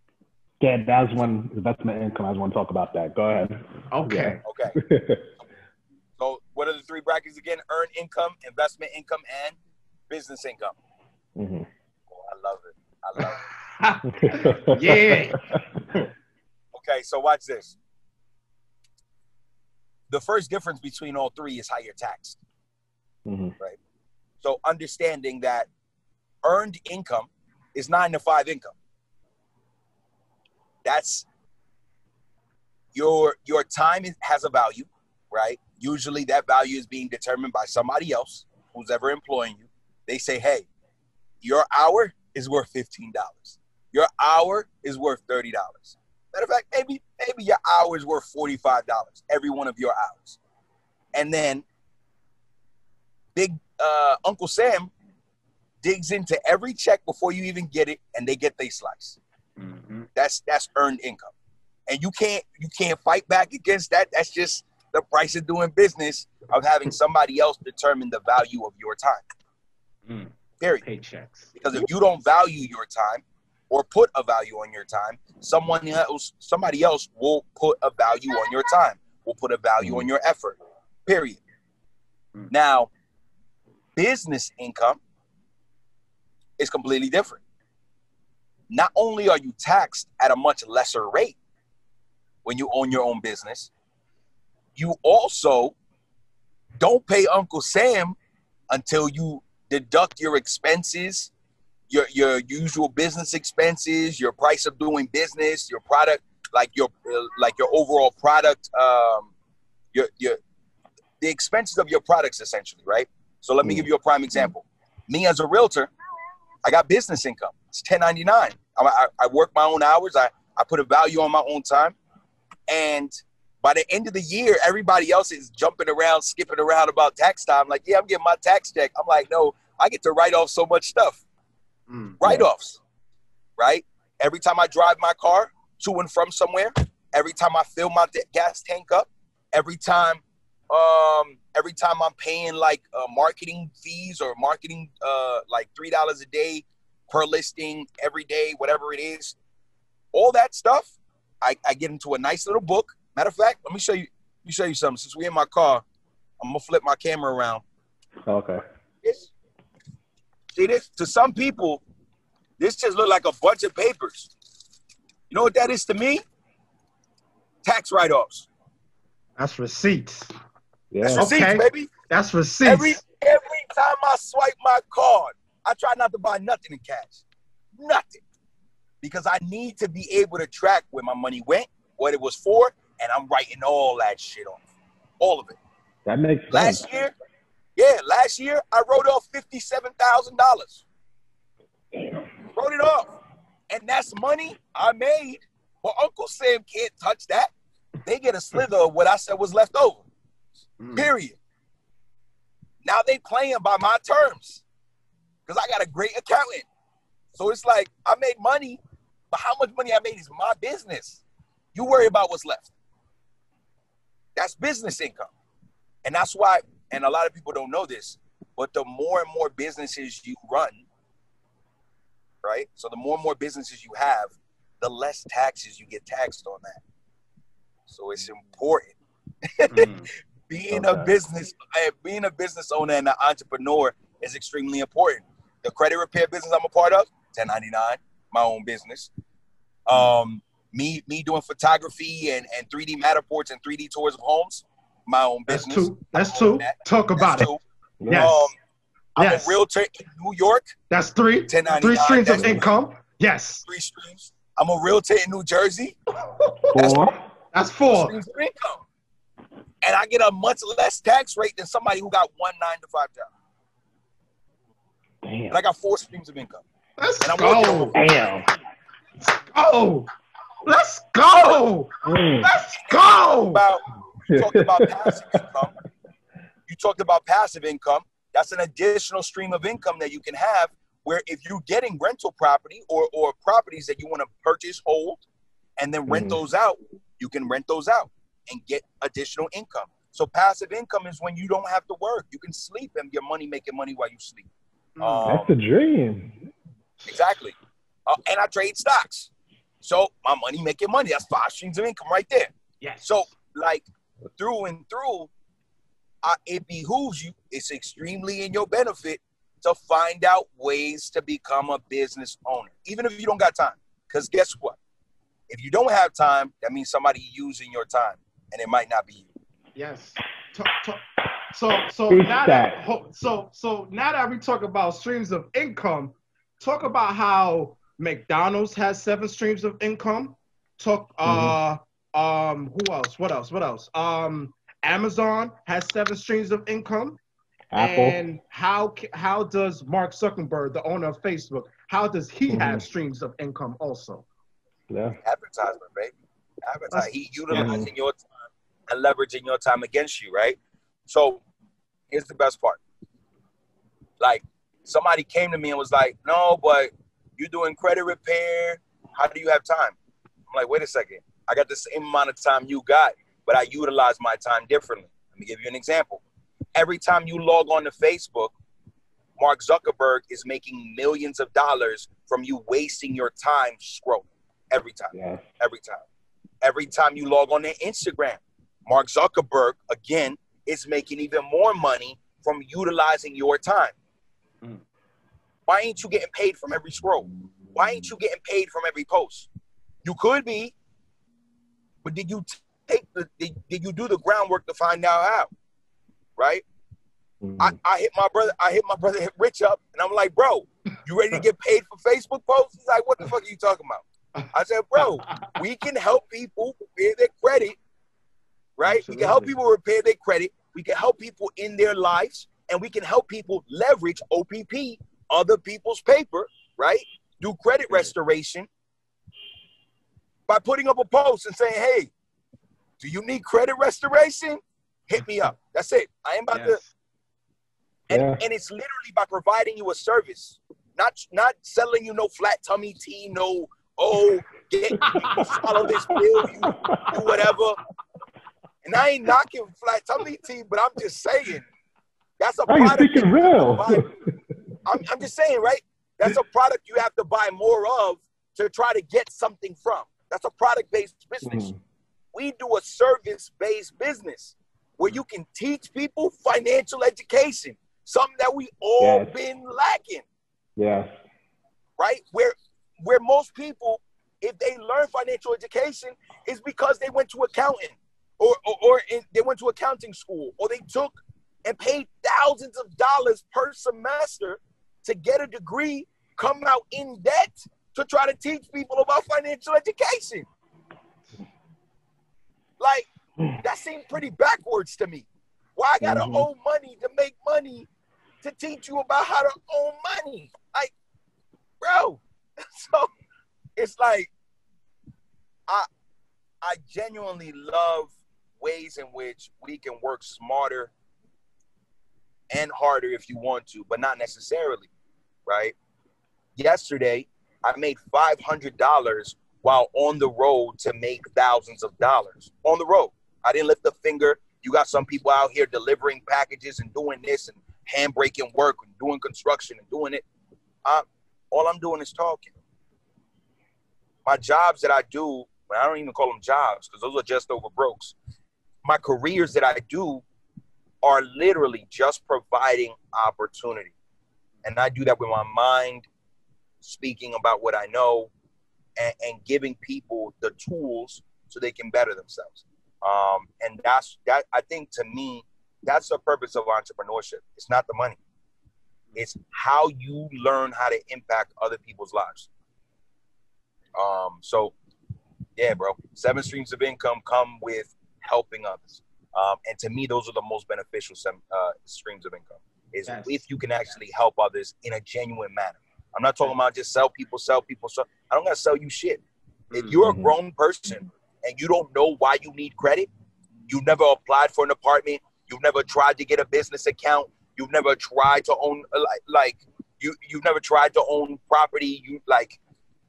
Speaker 2: Yeah, that's one investment income. I just want to talk about that. Go ahead.
Speaker 1: Okay.
Speaker 3: Yeah. Okay. <laughs> so, what are the three brackets again? Earned income, investment income, and business income. I love it. I love it. <laughs> yeah. okay, so watch this. The first difference between all three is how you're taxed. Mm-hmm. Right. So, understanding that earned income is nine to five income that's your your time has a value, right? Usually that value is being determined by somebody else who's ever employing you. They say, "Hey, your hour is worth $15. Your hour is worth $30." Matter of fact, maybe maybe your hour is worth $45 every one of your hours. And then big uh, Uncle Sam digs into every check before you even get it and they get their slice. Mm-hmm. That's that's earned income, and you can't you can't fight back against that. That's just the price of doing business of having <laughs> somebody else determine the value of your time. Mm. Period.
Speaker 1: Paychecks.
Speaker 3: Because if you don't value your time or put a value on your time, someone else, somebody else will put a value on your time. Will put a value mm. on your effort. Period. Mm. Now, business income is completely different not only are you taxed at a much lesser rate when you own your own business, you also don't pay Uncle Sam until you deduct your expenses, your your usual business expenses, your price of doing business, your product like your like your overall product, um, your your the expenses of your products essentially, right? So let me
Speaker 2: Mm.
Speaker 3: give you a prime example. Me as a realtor, I got business income. It's 1099. I, I, I work my own hours. I, I put a value on my own time. And by the end of the year, everybody else is jumping around, skipping around about tax time. Like, yeah, I'm getting my tax check. I'm like, no, I get to write off so much stuff.
Speaker 1: Mm.
Speaker 3: Write offs, right? Every time I drive my car to and from somewhere, every time I fill my gas tank up, every time um every time i'm paying like uh, marketing fees or marketing uh like three dollars a day per listing every day whatever it is all that stuff I, I get into a nice little book matter of fact let me show you let me show you something since we're in my car i'm gonna flip my camera around
Speaker 2: Okay.
Speaker 3: this see this to some people this just look like a bunch of papers you know what that is to me tax write-offs
Speaker 1: That's receipts.
Speaker 2: Yeah.
Speaker 3: That's receipts,
Speaker 1: Okay.
Speaker 3: baby
Speaker 1: That's receipts.
Speaker 3: Every every time I swipe my card, I try not to buy nothing in cash. Nothing. Because I need to be able to track where my money went, what it was for, and I'm writing all that shit off. All of it.
Speaker 2: That makes sense.
Speaker 3: Last year, yeah, last year I wrote off fifty-seven thousand dollars. Wrote it off. And that's money I made. But Uncle Sam can't touch that. They get a slither of what I said was left over.
Speaker 1: Mm.
Speaker 3: Period. Now they playing by my terms because I got a great accountant. So it's like I made money, but how much money I made is my business. You worry about what's left. That's business income. And that's why, and a lot of people don't know this, but the more and more businesses you run, right? So the more and more businesses you have, the less taxes you get taxed on that. So it's important
Speaker 1: Mm. <laughs>
Speaker 3: being a business being a business owner and an entrepreneur is extremely important the credit repair business i'm a part of 1099 my own business um me me doing photography and and 3d matterports and 3d tours of homes my own business.
Speaker 1: That's
Speaker 3: business
Speaker 1: two. That's two. Talk about
Speaker 3: That's
Speaker 1: it.
Speaker 3: two.
Speaker 1: Yes.
Speaker 3: um i'm
Speaker 1: Yes.
Speaker 3: a realtor in new york
Speaker 1: That's three.
Speaker 3: 1099
Speaker 1: Three streams of
Speaker 3: That's
Speaker 1: income. Yes.
Speaker 3: three streams i'm a realtor in new jersey That's
Speaker 2: Four.
Speaker 1: That's four.
Speaker 3: streams of income and i get a much less tax rate than somebody who got one nine to five job
Speaker 2: Damn.
Speaker 3: and i got four streams of income
Speaker 1: Let's
Speaker 3: And I'm working
Speaker 1: go.
Speaker 3: over-
Speaker 2: Damn.
Speaker 1: Go. Let's go.
Speaker 2: Mm.
Speaker 1: Let's go.
Speaker 3: about you talked about passive income. You talked about passive income. That's an additional stream of income that you can have where if you're getting rental property or, or properties that you want to purchase, hold, and then rent
Speaker 2: Mhm.
Speaker 3: those out, you can rent those out and get additional income. So passive income is when you don't have to work. You can sleep and your money making money while you sleep.
Speaker 1: Mm.
Speaker 2: That's a dream.
Speaker 3: Exactly. Uh, and I trade stocks. So my money making money. That's five streams of income right there.
Speaker 1: Yes.
Speaker 3: So, like through and through, uh, it behooves you. It's extremely in your benefit to find out ways to become a business owner, even if you don't got time. Because guess what? If you don't have time, that means somebody using your time, and it might not be you.
Speaker 1: Yes. Talk, talk. So so
Speaker 2: Preach
Speaker 1: now
Speaker 2: that.
Speaker 1: that so so now that we talk about streams of income, talk about how McDonald's has seven streams of income. Talk uh um who else? What else? What else? Um Amazon has seven streams of income.
Speaker 2: Apple.
Speaker 1: And how how does Mark Zuckerberg, the owner of Facebook, how does he
Speaker 2: Mhm.
Speaker 1: have streams of income also?
Speaker 2: yeah.
Speaker 3: Advertisement, baby. Advertising. He utilizing your time and leveraging your time against you, right? So here's the best part. Like somebody came to me and was like, "No, but you're doing credit repair. How do you have time?" I'm like, "Wait a second. I got the same amount of time you got, but I utilize my time differently." Let me give you an example. Every time you log on to Facebook, Mark Zuckerberg is making millions of dollars from you wasting your time scrolling. Every time
Speaker 2: Yeah.
Speaker 3: every time. Every time you log on to Instagram, Mark Zuckerberg again is making even more money from utilizing your time. Why ain't you getting paid from every scroll? Why ain't you getting paid from every post? You could be, but did you take the did, did you do the groundwork to find out how? Right?
Speaker 2: Mhm.
Speaker 3: I, I hit my brother, I hit my brother Rich up, and I'm like, bro, you ready to get paid for Facebook posts? He's like, what the fuck are you talking about? I said, bro, we can help people repair their credit, right? We can help people repair their credit. We can help people in their lives, and we can help people leverage OPP, other people's paper, right? Do credit restoration by putting up a post and saying, hey, do you need credit restoration? Hit me up. That's it. I am about to and,
Speaker 2: Yeah.
Speaker 3: and it's literally by providing you a service, not not selling you no flat tummy tea, no oh get follow this pill, you do whatever. And I ain't knocking flat tummy tea, but I'm just saying that's a
Speaker 2: Are you
Speaker 3: product.
Speaker 2: speaking
Speaker 3: that you have to
Speaker 2: real?
Speaker 3: I'm, I'm just saying, right? That's a product you have to buy more of to try to get something from. That's a product-based business.
Speaker 2: Mhm.
Speaker 3: We do a service-based business where you can teach people financial education, something that we all
Speaker 2: Yes.
Speaker 3: been lacking,
Speaker 2: Yes.
Speaker 3: right? Where where most people, if they learn financial education, is because they went to accounting or or, or in, they went to accounting school or they took and paid thousands of dollars per semester to get a degree, come out in debt to try to teach people about financial education. Like that seemed pretty backwards to me. Why I gotta
Speaker 2: Mhm.
Speaker 3: owe money to make money to teach you about how to own money? Like, bro. <laughs> So it's like I I genuinely love ways in which we can work smarter and harder if you want to, but not necessarily, right? Yesterday, I made five hundred dollars while on the road to make thousands of dollars on the road. I didn't lift a finger. You got some people out here delivering packages and doing this and handbraking work and doing construction and doing it. Uh, all I'm doing is talking. My jobs that I do, I don't even call them jobs because those are just over brokes. My careers that I do are literally just providing opportunity. And I do that with my mind, speaking about what I know, and, and giving people the tools so they can better themselves. Um, and that's that. I think to me, that's the purpose of entrepreneurship. It's not the money. It's how you learn how to impact other people's lives. Um, so, yeah, bro. Seven streams of income come with helping others, um, and to me, those are the most beneficial sem- uh, streams of income. Is
Speaker 1: Yes.
Speaker 3: if you can actually help others in a genuine manner. I'm not talking about just sell people, sell people. So I don't gotta sell you shit. If
Speaker 1: Mm.
Speaker 3: you're a grown person and you don't know why you need credit, you never applied for an apartment, you've never tried to get a business account, you've never tried to own uh, like like you you've never tried to own property, you like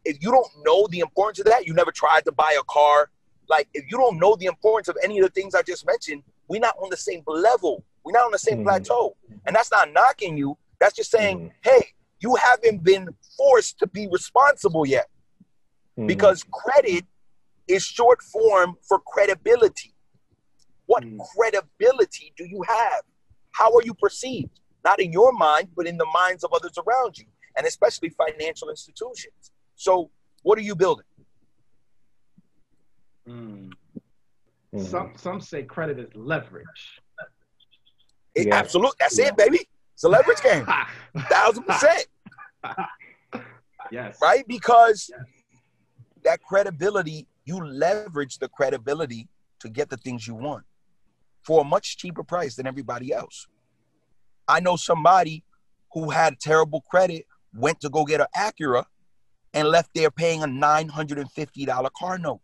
Speaker 3: if you don't know the importance of that, you never tried to buy a car. Like if you don't know the importance of any of the things I just mentioned, we're not on the same level. We're not on the same
Speaker 2: Mhm.
Speaker 3: plateau. And that's not knocking you. That's just saying,
Speaker 2: Mhm.
Speaker 3: hey, you haven't been forced to be responsible yet
Speaker 2: Mhm.
Speaker 3: because credit is short form for credibility. What
Speaker 1: Mm.
Speaker 3: credibility do you have? How are you perceived? Not in your mind, but in the minds of others around you, and especially financial institutions. So, what are you building?
Speaker 1: Mm. Some some say credit is leverage.
Speaker 3: It,
Speaker 2: Yeah.
Speaker 3: Absolute. That's it, baby. It's a leverage game. <laughs> Thousand percent. <laughs>
Speaker 1: yes.
Speaker 3: right? Because that credibility, you leverage the credibility to get the things you want for a much cheaper price than everybody else. I know somebody who had terrible credit, went to go get an Acura, and left there paying a $950 car note.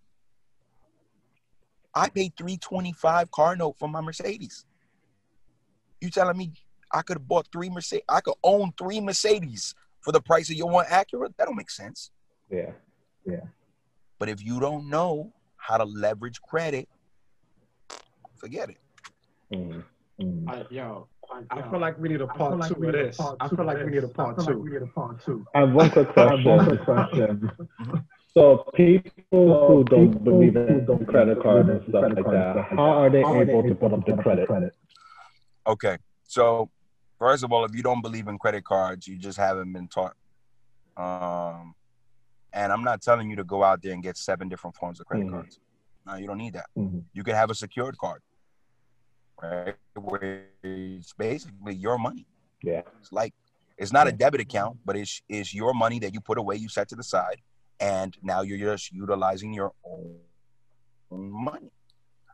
Speaker 3: I paid 325 car note for my Mercedes. You telling me I could have bought three Mercedes? I could own three Mercedes for the price of your one Acura? That don't make sense.
Speaker 2: Yeah. Yeah.
Speaker 3: But if you don't know how to leverage credit, forget it.
Speaker 2: Mhm.
Speaker 1: I, yo, I feel like we need a part two of this. I feel like we need a part two.
Speaker 2: we need a I have one quick <laughs> question. one quick question. <laughs> So people who don't believe in credit card and stuff like that, how are they able to put up the credit?
Speaker 3: Okay. So, first of all, if you don't believe in credit cards, you just haven't been taught. Um, and I'm not telling you to go out there and get seven different forms of credit
Speaker 2: Mhm.
Speaker 3: cards. No, you don't need that.
Speaker 2: Mhm.
Speaker 3: You can have a secured card, right? Where it's basically your money.
Speaker 2: Yeah.
Speaker 3: It's like it's not a debit account, but it's it's your money that you put away, you set to the side, and now you're just utilizing your own money.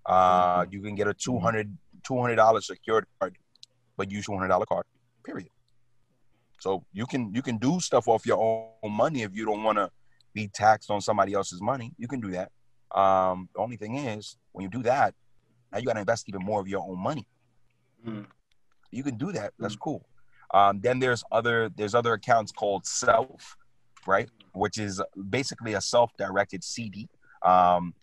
Speaker 3: Uh, you can get a 200 $200 secured card, but use $200 card, period. So you can you can do stuff off your own money if you don't want to be taxed on somebody else's money. You can do that. Um, the only thing is, when you do that, now you got to invest even more of your own money.
Speaker 1: Mm.
Speaker 3: You can do that. That's cool. Um, then there's other there's other accounts called Self, right, which is basically a self-directed CD. Um,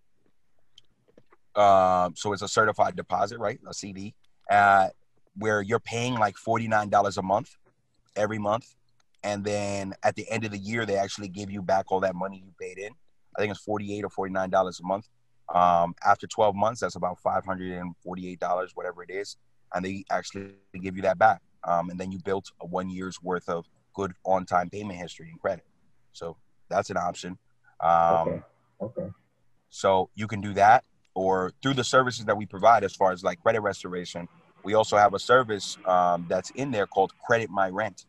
Speaker 3: uh, so it's a certified deposit, right, a CD, uh, where you're paying like forty nine dollars a month every month, and then at the end of the year they actually give you back all that money you paid in. I think it's forty eight or forty nine dollars a month. Um, after twelve months, that's about five hundred and forty eight dollars, whatever it is, and they actually give you that back. Um, and then you built a one year's worth of good on time payment history and credit. So that's an option. Um,
Speaker 2: okay. Okay.
Speaker 3: So you can do that, or through the services that we provide, as far as like credit restoration, we also have a service um, that's in there called Credit My Rent,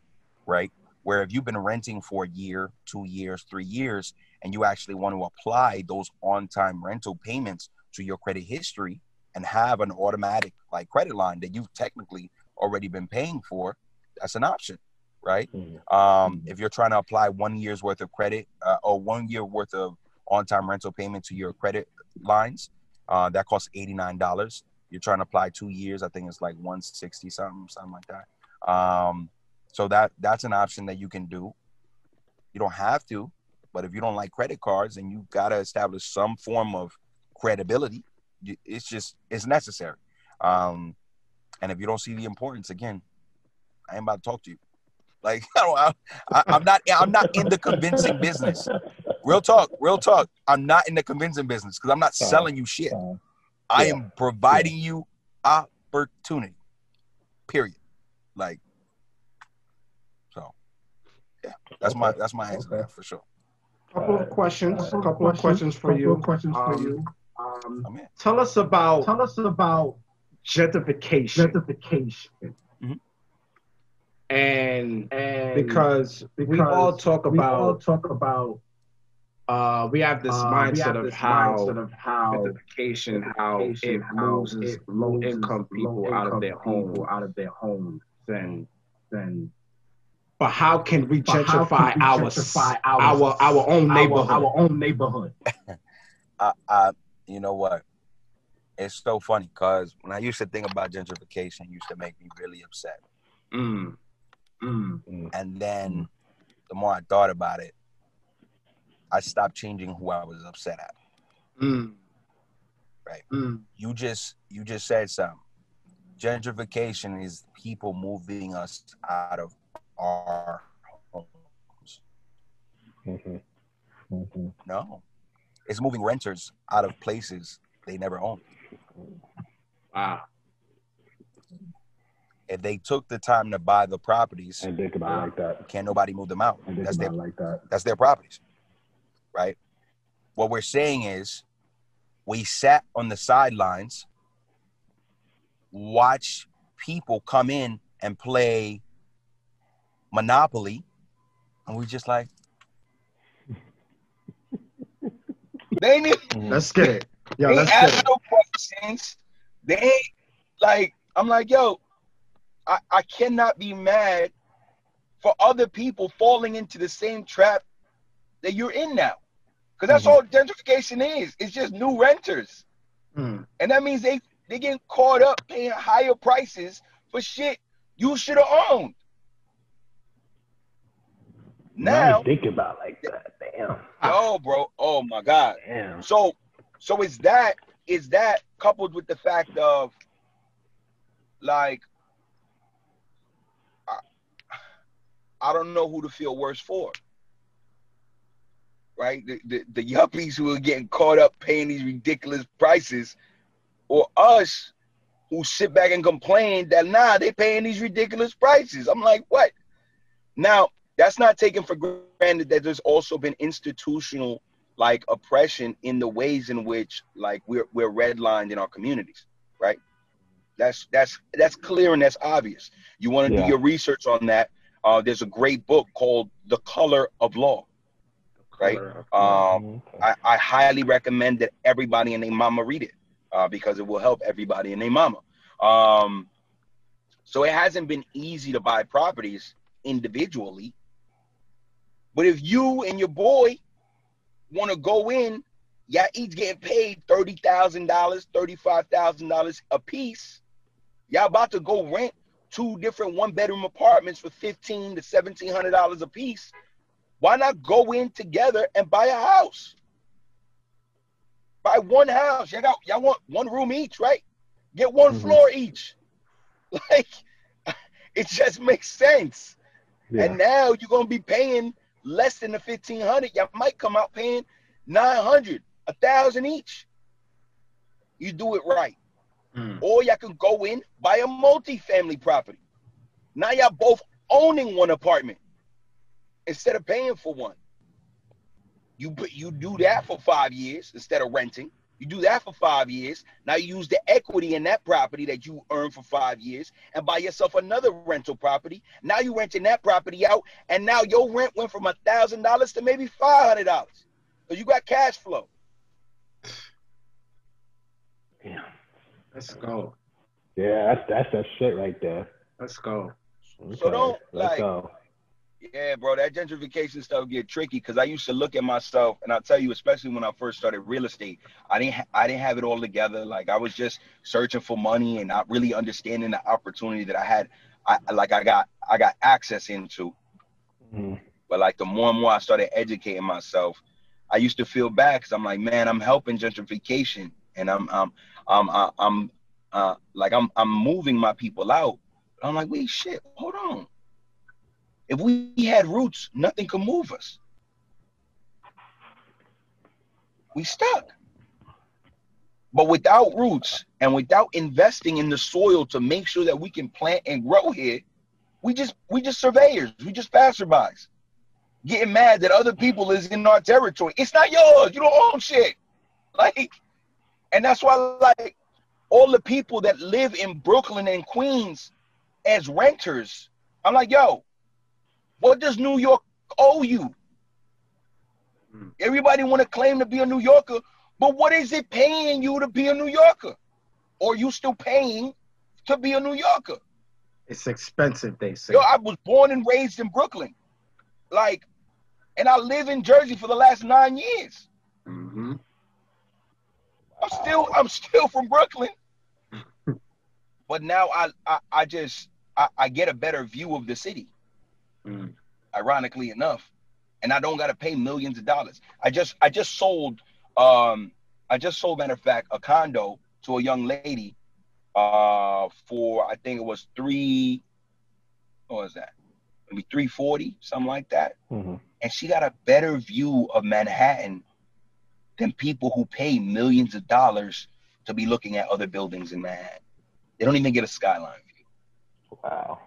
Speaker 3: right? Where if you've been renting for a year, two years, three years, and you actually want to apply those on-time rental payments to your credit history and have an automatic like credit line that you've technically already been paying for, that's an option, right?
Speaker 2: Mhm.
Speaker 3: Um, if you're trying to apply one year's worth of credit uh, or one year worth of on-time rental payment to your credit lines, uh, that costs eighty-nine dollars. You're trying to apply two years, I think it's like one sixty something, something like that. Um, so that that's an option that you can do. You don't have to, but if you don't like credit cards and you got to establish some form of credibility, it's just it's necessary. Um, and if you don't see the importance, again, I ain't about to talk to you. Like <laughs> I don't, I, I, I'm not, I'm not in the convincing business. Real talk, real talk. I'm not in the convincing business because I'm not
Speaker 2: Fine.
Speaker 3: selling you shit.
Speaker 2: Fine.
Speaker 3: I am providing you opportunity. Period. Like, so yeah, that's my that's my answer
Speaker 2: Okay.
Speaker 3: for sure.
Speaker 1: Couple of questions. A couple of questions for
Speaker 2: Couple
Speaker 1: you.
Speaker 2: of questions for
Speaker 1: Um,
Speaker 2: you.
Speaker 1: Um,
Speaker 3: I'm
Speaker 1: tell us about
Speaker 2: Tell us about
Speaker 1: gentrification.
Speaker 2: gentrification.
Speaker 1: and
Speaker 2: And
Speaker 1: because, we all talk
Speaker 2: we all
Speaker 1: about
Speaker 2: talk about
Speaker 1: uh, we have this
Speaker 2: uh, we
Speaker 1: mindset
Speaker 2: have
Speaker 1: of
Speaker 2: this
Speaker 1: how
Speaker 2: mindset of how
Speaker 1: gentrification, how it
Speaker 2: gentrification, how
Speaker 1: loses
Speaker 2: it
Speaker 1: low-income people out of their home.
Speaker 2: out of their homes.
Speaker 1: Then,
Speaker 2: Then
Speaker 1: but how can we gentrify
Speaker 2: can we
Speaker 1: our
Speaker 2: gentrify
Speaker 1: our our own
Speaker 2: our-
Speaker 1: neighborhood?
Speaker 2: our own neighborhood. <laughs>
Speaker 3: I, I, you know what? It's so funny because when I used to think about gentrification, it used to make me really upset.
Speaker 1: Mm.
Speaker 2: Mm.
Speaker 3: And then the more I thought about it, I stopped changing who I was upset at.
Speaker 1: Mm.
Speaker 3: Right.
Speaker 1: Mm.
Speaker 3: You just you just said something. Gentrification is people moving us out of our homes.
Speaker 2: Mhm. Mhm.
Speaker 3: No. It's moving renters out of places they never owned.
Speaker 1: Wow.
Speaker 3: If they took the time to buy the properties,
Speaker 2: And think about it like that.
Speaker 3: can't nobody move them out.
Speaker 2: And think
Speaker 3: That's
Speaker 2: about
Speaker 3: their
Speaker 2: like that.
Speaker 3: that's their properties. Right? What we're saying is we sat on the sidelines, watch people come in and play Monopoly, and we just like <laughs> they even-
Speaker 1: Let's get it. Yo,
Speaker 3: they
Speaker 1: let's get it.
Speaker 3: no questions. They ain't like I'm like, yo, I, I cannot be mad for other people falling into the same trap that you're in now. Because that's
Speaker 1: Mhm.
Speaker 3: all gentrification is. It's just new renters.
Speaker 1: Mm.
Speaker 3: And that means they they getting caught up paying higher prices for shit you should have owned. Now,
Speaker 2: think about like that. Damn.
Speaker 3: yo, bro, oh my God.
Speaker 2: Damn.
Speaker 3: So, so is that is that coupled with the fact of like I, I don't know who to feel worse for. Right? The, the the yuppies who are getting caught up paying these ridiculous prices, or us who sit back and complain that nah, they paying these ridiculous prices. I'm like, what? Now, that's not taken for granted that there's also been institutional like oppression in the ways in which like we're we're redlined in our communities, right? That's that's that's clear and that's obvious. You want to
Speaker 2: Yeah.
Speaker 3: do your research on that. Uh, there's a great book called The Color of Law. Right? Um, I, I highly recommend that everybody and their mama read it uh, because it will help everybody and their mama. Um, so it hasn't been easy to buy properties individually. But if you and your boy want to go in, y'all each getting paid $30,000, $35,000 a piece. Y'all about to go rent two different one bedroom apartments for fifteen to seventeen hundred dollars a piece. Why not go in together and buy a house? Buy one house. Y'all got y'all want one room each, right? Get one mm-hmm. floor each. <laughs> Like <laughs> it just makes sense. Yeah. And now you're gonna be paying less than the fifteen hundred. Y'all might come out paying nine hundred, a thousand each. You do it right. Mm. Or y'all can go in, buy a multi-family property. Now y'all both owning one apartment instead of paying for one. You put you do that for five years instead of renting. You do that for five years. Now you use the equity in that property that you earned for five years and buy yourself another rental property. Now you're renting that property out, and now your rent went from a thousand dollars to maybe five hundred dollars. So you got cash flow.
Speaker 1: Yeah. Let's go.
Speaker 2: Yeah, that's that's that shit right there.
Speaker 1: Let's go.
Speaker 3: Okay. So don't Let's like. Go. Yeah, bro, that gentrification stuff get tricky because I used to look at myself, and I'll tell you, especially when I first started real estate, I didn't, ha- I didn't have it all together. Like I was just searching for money and not really understanding the opportunity that I had. I like I got, I got access into. Mm-hmm. But like the more and more I started educating myself, I used to feel bad because I'm like, man, I'm helping gentrification, and I'm, I'm, I'm, I'm, uh, like I'm, I'm moving my people out. I'm like, wait, shit, hold on. If we had roots, nothing could move us. We stuck. But without roots and without investing in the soil to make sure that we can plant and grow here, we just we just surveyors, we just passerbys, getting mad that other people is in our territory. It's not yours. You don't own shit. Like, and that's why like all the people that live in Brooklyn and Queens as renters, I'm like, yo, what does New York owe you? Hmm. Everybody want to claim to be a New Yorker, but what is it paying you to be a New Yorker? Or you still paying to be a New Yorker?
Speaker 1: It's expensive, they say.
Speaker 3: Yo, I was born and raised in Brooklyn. Like, and I live in Jersey for the last nine years. Mm-hmm. I'm still I'm still from Brooklyn. <laughs> but now I, I, I just I, I get a better view of the city mm. ironically enough, and I don't got to pay millions of dollars. I just I just sold um I just sold matter of fact a condo to a young lady uh for I think it was three what was that maybe 340 something like that mm-hmm. and she got a better view of Manhattan than people who pay millions of dollars to be looking at other buildings in Manhattan. They don't even get a skyline view.
Speaker 2: Wow.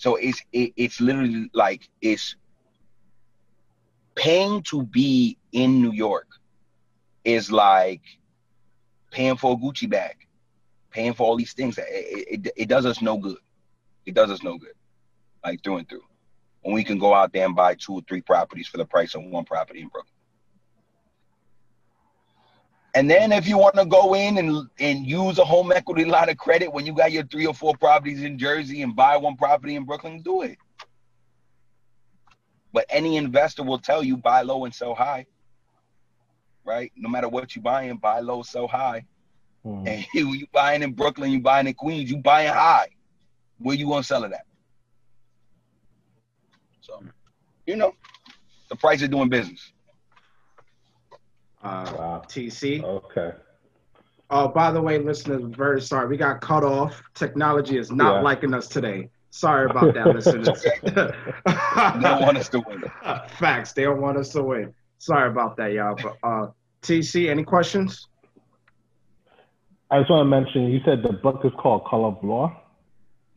Speaker 3: So it's it, it's literally like it's paying to be in New York is like paying for a Gucci bag, paying for all these things. It, it, it does us no good. It does us no good, like through and through. When we can go out there and buy two or three properties for the price of one property in Brooklyn. And then if you want to go in and, and use a home equity line of credit when you got your three or four properties in Jersey and buy one property in Brooklyn, do it. But any investor will tell you buy low and sell high. Right? No matter what you buying, buy low, sell high. Hmm. And <laughs> you, you buying in Brooklyn, you buying in Queens, you buying high. Where you gonna sell it at? So, you know, the price of doing business
Speaker 1: uh, wow. TC.
Speaker 2: Okay.
Speaker 1: Oh, by the way, listeners, very sorry. We got cut off. Technology is not yeah. liking us today. Sorry about that, <laughs> listeners.
Speaker 3: they don't want us to win. <laughs>
Speaker 1: Facts. They don't want us to win. Sorry about that, y'all. But uh, TC, any questions?
Speaker 2: I just want to mention, you said the book is called Color of Law?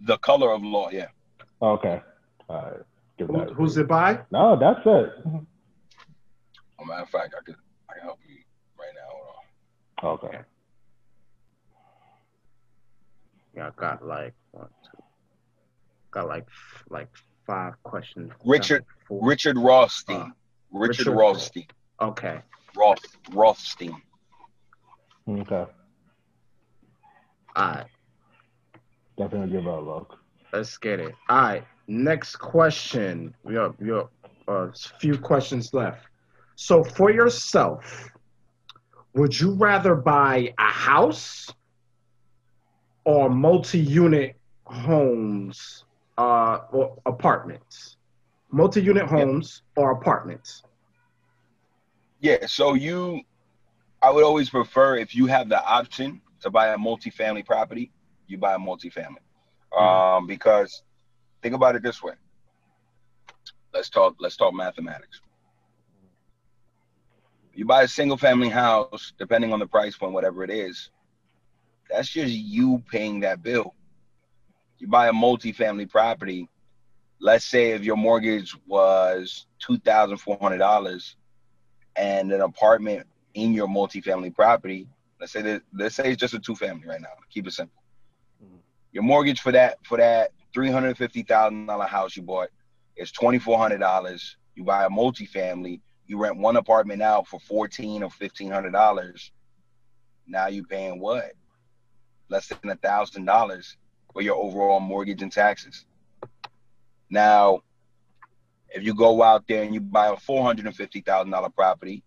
Speaker 3: The Color of Law, yeah.
Speaker 2: Okay. All right.
Speaker 1: Give Who, that who's it by?
Speaker 2: No, that's it.
Speaker 3: Oh, matter of fact, I could I can help you right now. Hold
Speaker 2: on. Okay.
Speaker 1: Yeah, I got like one, two, got like like five questions.
Speaker 3: Richard Richard Rothstein. Uh, Richard,
Speaker 1: Richard-
Speaker 3: Rothstein.
Speaker 1: Okay.
Speaker 3: Roth Rothstein.
Speaker 2: Okay.
Speaker 1: All right.
Speaker 2: Definitely give it a look.
Speaker 1: Let's get it. All right. Next question. We have, we have a few questions left. So, for yourself, would you rather buy a house or multi-unit homes uh, or apartments? Multi-unit homes or apartments?
Speaker 3: Yeah, so you I would always prefer if you have the option to buy a multifamily property, you buy a multifamily. Um, because think about it this way. Let's talk let's talk mathematics. You buy a single family house, depending on the price point, whatever it is, that's just you paying that bill. You buy a multifamily property, let's say if your mortgage was two thousand four hundred dollars and an apartment in your multifamily property, let's say that let's say it's just a two family right now. Keep it simple.
Speaker 2: Mhm.
Speaker 3: Your mortgage for that for that three hundred fifty thousand dollar house you bought is twenty four hundred dollars. You buy a multifamily, you rent one apartment out for fourteen or fifteen hundred dollars. Now you're paying what? Less than a thousand dollars for your overall mortgage and taxes. Now, if you go out there and you buy a four hundred and fifty thousand dollar property,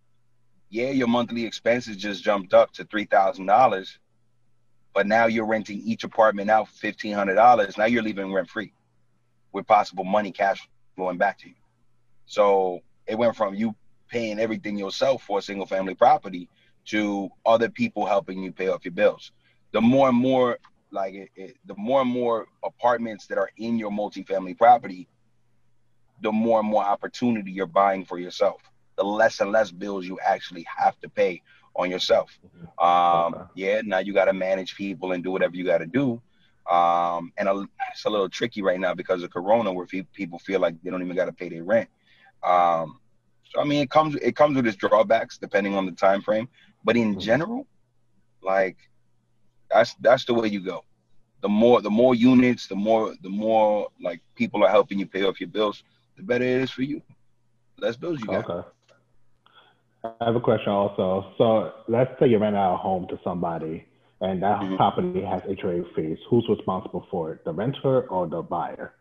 Speaker 3: yeah, your monthly expenses just jumped up to three thousand dollars, but now you're renting each apartment out for fifteen hundred dollars. Now you're leaving rent free, with possible money cash flowing back to you. So it went from you paying everything yourself for a single family property to other people helping you pay off your bills. The more and more like it, it, the more and more apartments that are in your multifamily property, the more and more opportunity you're buying for yourself. The less and less bills you actually have to pay on yourself. Um,
Speaker 2: Okay.
Speaker 3: yeah, now you got to manage people and do whatever you got to do. Um, and a, it's a little tricky right now because of Corona, where fe- people feel like they don't even got to pay their rent. Um, so I mean, it comes it comes with its drawbacks depending on the time frame. But in
Speaker 2: Mhm.
Speaker 3: general, like that's that's the way you go. The more the more units, the more the more like people are helping you pay off your bills, the better it is for you. Less bills you got.
Speaker 2: Okay. I have a question also. So let's say you rent out a home to somebody and that
Speaker 3: Mhm.
Speaker 2: property has HOA fees. Who's responsible for it? The renter or the buyer?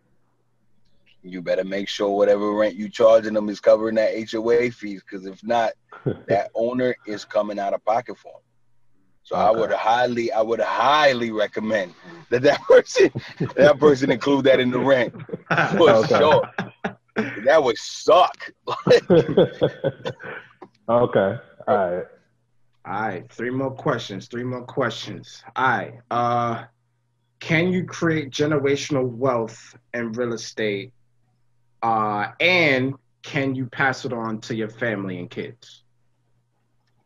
Speaker 3: You better make sure whatever rent you charging them is covering that HOA fees, because if not, <laughs> that owner is coming out of pocket for them. So I would highly, I would highly recommend that that <laughs> person, that person include that in the rent <laughs> for
Speaker 2: Okay.
Speaker 3: sure. That would suck.
Speaker 2: okay. All right.
Speaker 1: All right, three more questions. Three more questions. All right. Uh, can you create generational wealth in real estate? Uh, and can you pass it on to your family and kids?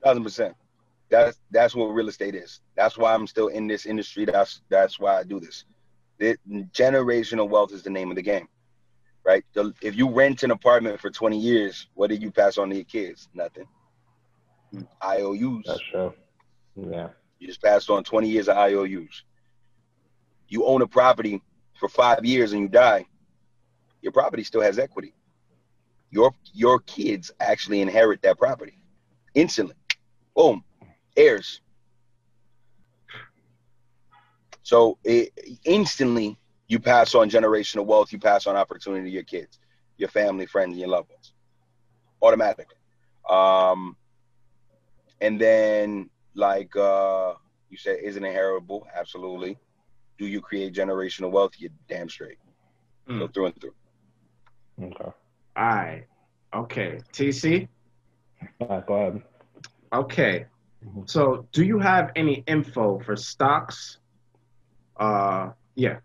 Speaker 3: Thousand percent. That's that's what real estate is. That's why I'm still in this industry. That's that's why I do this. It, generational wealth is the name of the game, right? The, if you rent an apartment for 20 years, what did you pass on to your kids? Nothing. IOUs.
Speaker 2: That's true. Yeah.
Speaker 3: You just passed on 20 years of IOUs. You own a property for five years and you die, your property still has equity. Your your kids actually inherit that property instantly. Boom, heirs. So it, instantly, you pass on generational wealth. You pass on opportunity to your kids, your family, friends, and your loved ones, automatically. Um, and then like uh you said is it inheritable absolutely do you create generational wealth you're damn straight so
Speaker 1: Mm.
Speaker 3: through and through
Speaker 2: Okay.
Speaker 1: All right. Okay. TC?
Speaker 2: All right, go ahead.
Speaker 1: Okay. So, do you have any info for stocks? Uh, yeah.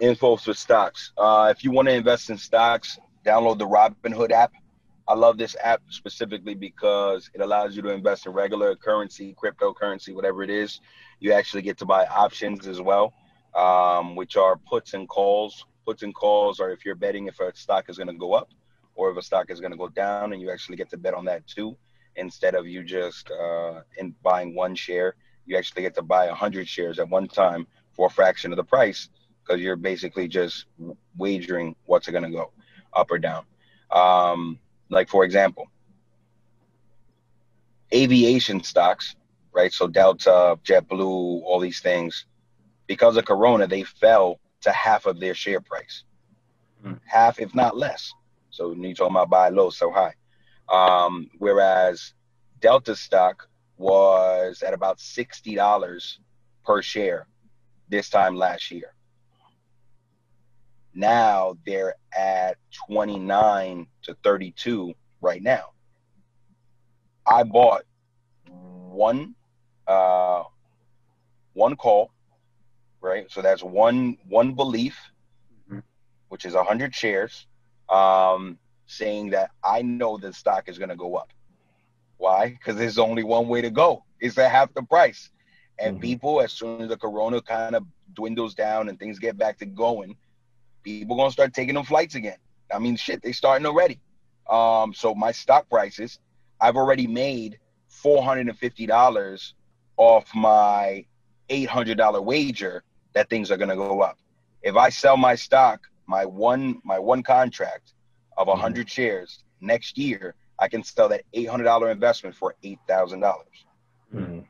Speaker 3: info for stocks uh if you want to invest in stocks download the robinhood app i love this app specifically because it allows you to invest in regular currency cryptocurrency whatever it is you actually get to buy options as well um, which are puts and calls puts and calls or if you're betting if a stock is going to go up or if a stock is going to go down and you actually get to bet on that too instead of you just uh, in buying one share you actually get to buy 100 shares at one time for a fraction of the price because you're basically just wagering what's going to go up or down Um, like for example, aviation stocks, right? So Delta, JetBlue, all these things, because of Corona, they fell to half of their share price,
Speaker 1: Mm.
Speaker 3: half if not less. So when you talking about buy low, so high. Um, whereas Delta stock was at about sixty dollars per share this time last year. Now they're at 29 to 32 right now. I bought one uh one call, right? So that's one one belief,
Speaker 1: Mhm.
Speaker 3: which is 100 shares, um saying that I know the stock is going to go up. Why? Because there's only one way to go. is at half the price. And
Speaker 2: Mhm.
Speaker 3: people, as soon as the corona kind of dwindles down and things get back to going, people gonna start taking them flights again. I mean, shit, they starting already. Um, so my stock prices, I've already made four hundred and fifty dollars off my eight hundred dollar wager that things are gonna go up. If I sell my stock, my one my one contract of a 100 shares next year, I can sell that eight hundred dollar investment for eight thousand dollars.
Speaker 2: Mhm.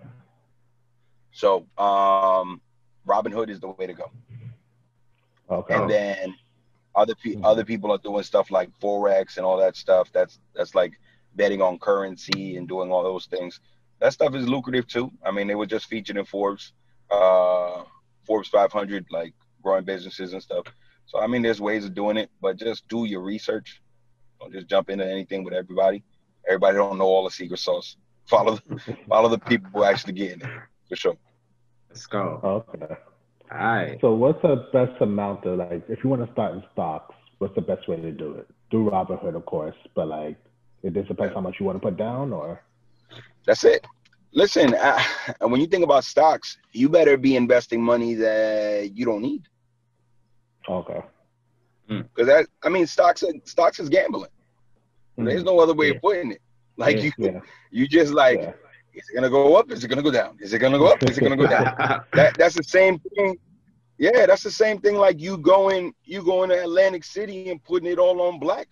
Speaker 3: So um, Robinhood is the way to go.
Speaker 2: Okay.
Speaker 3: and then other pe-
Speaker 2: Mhm.
Speaker 3: other people are doing stuff like forex and all that stuff. That's that's like betting on currency and doing all those things. That stuff is lucrative too. I mean, they were just featured in Forbes, uh, Forbes 500, like growing businesses and stuff. So I mean, there's ways of doing it, but just do your research. Don't just jump into anything with everybody. Everybody don't know all the secret sauce. <laughs> Follow <laughs> follow the people who actually get in it for sure.
Speaker 1: Let's go.
Speaker 2: Okay.
Speaker 1: All right.
Speaker 2: So what's the best amount to like if you want to start in stocks, what's the best way to do it? Do Robinhood, of course, but like it just depends how much you want to put down or
Speaker 3: That's it. Listen, uh, <sighs> when you think about stocks, you better be investing money that you don't need.
Speaker 2: okay.
Speaker 3: Because that, I mean, stocks, are- stocks is gambling. There's
Speaker 2: Mhm.
Speaker 3: no other way
Speaker 1: Yeah.
Speaker 3: of putting it. Like
Speaker 1: Yeah,
Speaker 3: you,
Speaker 2: yeah.
Speaker 3: you just like,
Speaker 2: yeah.
Speaker 3: is it gonna go up? Is it gonna go down? Is it gonna go up? Is it gonna go down? <laughs> that that's the same thing. Yeah, that's the same thing. Like you going, you going to Atlantic City and putting it all on black.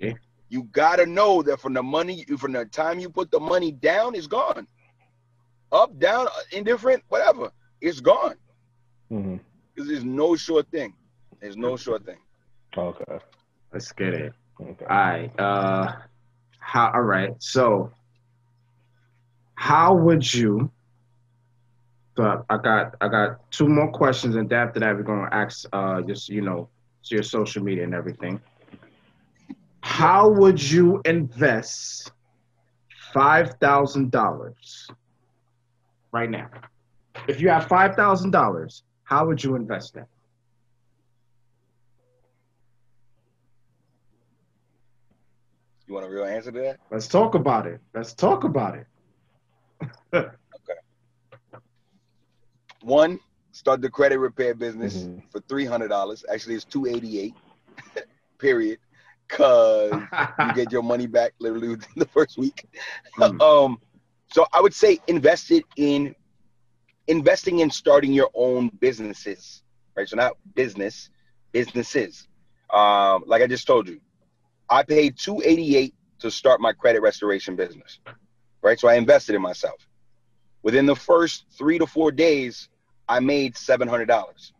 Speaker 1: Yeah.
Speaker 3: You gotta know that from the money, from the time you put the money down, it's gone. Up, down, indifferent, whatever, it's gone.
Speaker 2: hmm
Speaker 3: Because there's no sure thing. There's no sure thing.
Speaker 2: Okay.
Speaker 1: Let's get it.
Speaker 2: Okay.
Speaker 1: All right. Uh, how? All right. So, how would you? But I got I got two more questions, and after that, we're gonna ask uh just you know your social media and everything. How would you invest five thousand dollars right now? If you have five thousand dollars, how would you invest that?
Speaker 3: You want a real answer to that?
Speaker 1: Let's talk about it. Let's talk about it. okay. <laughs>
Speaker 3: One, start the credit repair business
Speaker 2: Mhm.
Speaker 3: for three hundred dollars. Actually, it's two eighty eight. <laughs> period. Cause <laughs> you get your money back literally within the first week.
Speaker 1: Mm. <laughs>
Speaker 3: um, so I would say invest it in investing in starting your own businesses, right? So not business, businesses. Um, like I just told you, I paid two eighty eight to start my credit restoration business, right? So I invested in myself. Within the first three to four days, I made seven hundred dollars.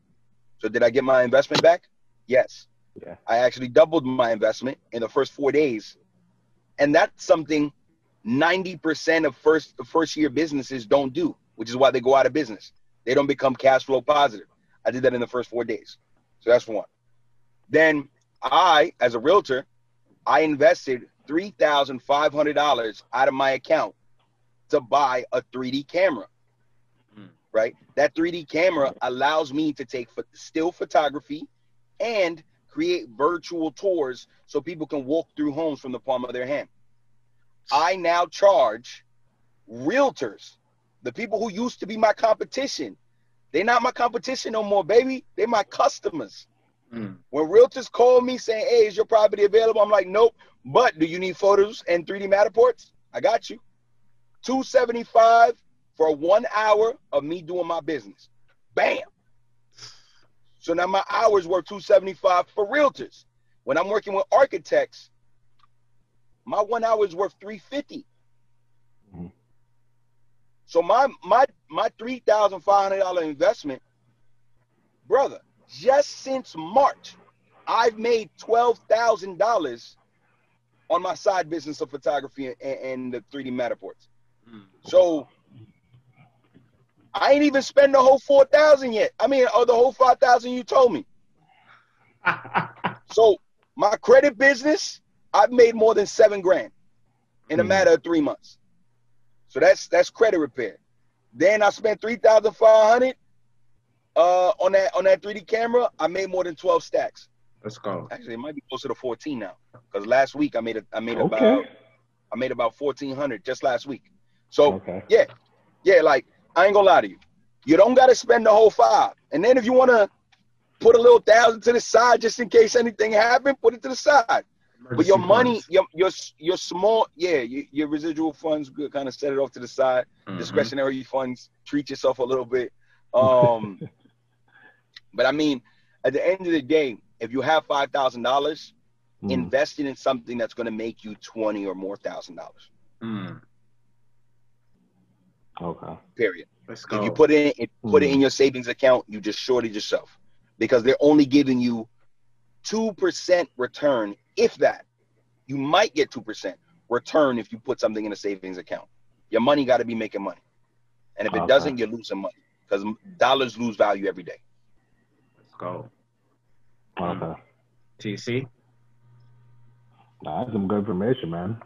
Speaker 3: So did I get my investment back? Yes.
Speaker 2: Yeah.
Speaker 3: I actually doubled my investment in the first four days. And that's something 90% of first first year businesses don't do, which is why they go out of business. They don't become cash flow positive. I did that in the first four days. So that's one. Then I, as a realtor, I invested $3,500 out of my account to buy a 3D camera.
Speaker 1: Mm.
Speaker 3: Right? That 3D camera allows me to take still photography and create virtual tours so people can walk through homes from the palm of their hand. I now charge realtors, the people who used to be my competition. They're not my competition no more, baby. They're my customers.
Speaker 1: Mm.
Speaker 3: When realtors call me saying, "Hey, is your property available?" I'm like, "Nope." But do you need photos and 3D Matterports? I got you. 275 for one hour of me doing my business. Bam. So now my hours worth 275 for realtors. when I'm working with architects, my one hour is worth 350.
Speaker 2: Mhm.
Speaker 3: So my my my three thousand five hundred dollar investment, brother, just since March, I've made twelve thousand dollars on my side business of photography and, and the 3D Matterports. So I ain't even spend the whole four thousand yet. I mean, or the whole five thousand you told me. <laughs> So my credit business, I've made more than seven grand in a
Speaker 2: Hmm.
Speaker 3: matter of three months. So that's that's credit repair. Then I spent three thousand five hundred uh, on that on that 3D camera. I made more than twelve stacks.
Speaker 1: Let's go.
Speaker 3: Actually, it might be closer to fourteen now. Because last week I made a, I made
Speaker 2: Okay.
Speaker 3: about I made about fourteen hundred just last week. So
Speaker 2: Okay.
Speaker 3: yeah, like I ain't gonna lie to you. You don't gotta spend the whole five. And then if you wanna put a little thousand to the side just in case anything happened, put it to the side. But your money,
Speaker 1: funds.
Speaker 3: your your your small, yeah, your, your residual funds, good kind of set it off to the side.
Speaker 1: Mhm.
Speaker 3: Discretionary funds, treat yourself a little bit. Um, <laughs> but I mean, at the end of the day, if you have five thousand dollars,
Speaker 2: Mm.
Speaker 3: invest it in something that's going to make you twenty or more thousand dollars.
Speaker 1: Mm.
Speaker 2: Okay.
Speaker 3: Period.
Speaker 1: Let's go.
Speaker 3: If you put it in, put it in your savings account, you just shorted yourself because they're only giving you two percent return, if that. You might get two percent return if you put something in a savings account. Your money got to be making money, and if it
Speaker 2: Okay.
Speaker 3: doesn't, you're losing money because dollars lose value every day.
Speaker 1: Let's go.
Speaker 2: Okay.
Speaker 1: TC.
Speaker 2: Nah, that's some good information, man.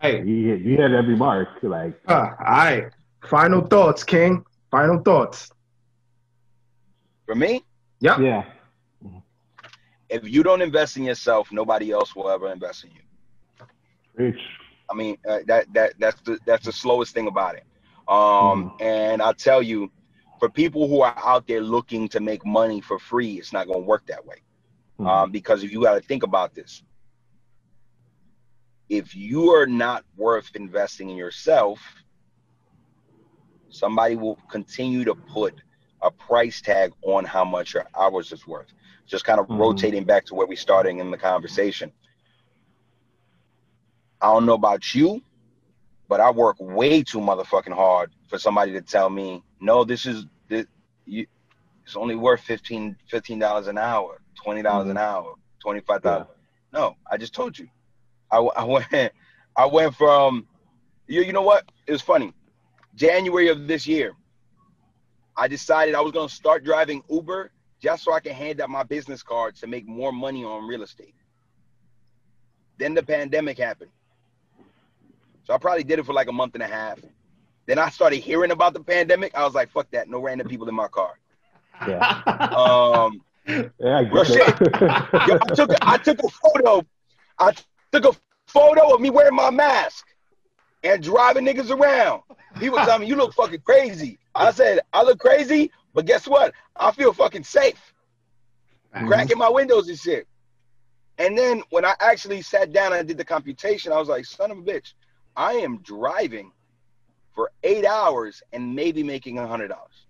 Speaker 1: Hey.
Speaker 2: You hit, you hit every mark. Like,
Speaker 1: Uh, all right. Final thoughts, King. Final thoughts.
Speaker 3: For me,
Speaker 1: Yep.
Speaker 2: yeah.
Speaker 3: if you don't invest in yourself, nobody else will ever invest in you.
Speaker 2: Preach.
Speaker 3: I mean, uh, that that that's the that's the slowest thing about it. Um, and I'll tell you, for people who are out there looking to make money for free, it's not going to work that way.
Speaker 2: Mhm.
Speaker 3: Um, because if you got to think about this, if you are not worth investing in yourself, somebody will continue to put a price tag on how much your hours is worth. Just kind of
Speaker 2: Mhm.
Speaker 3: rotating back to where we starting in the conversation. I don't know about you, but I work way too motherfucking hard for somebody to tell me, no, this is this, you, it's only worth 15 dollars an hour, twenty dollars an hour, twenty five dollars. No, I just told you. I, <laughs> I went I went from you you know what? It was funny. January of this year, I decided I was gonna start driving Uber just so I can hand out my business cards to make more money on real estate. Then the pandemic happened. So I probably did it for like a month and a half. Then I started hearing about the pandemic. I was like, fuck that. No random people in my car.
Speaker 2: Yeah. <laughs>
Speaker 3: Um,
Speaker 2: Yeah, I
Speaker 3: Real
Speaker 2: get
Speaker 3: shit. Yo, I took I took a photo. I took a photo of me wearing my mask and driving niggas around. People tell me you look fucking crazy. I said I look crazy, but guess what? I feel fucking safe, cracking my windows and shit. And then when I actually sat down and did the computation, I was like, son of a bitch, I am driving for eight hours and maybe making a hundred dollars.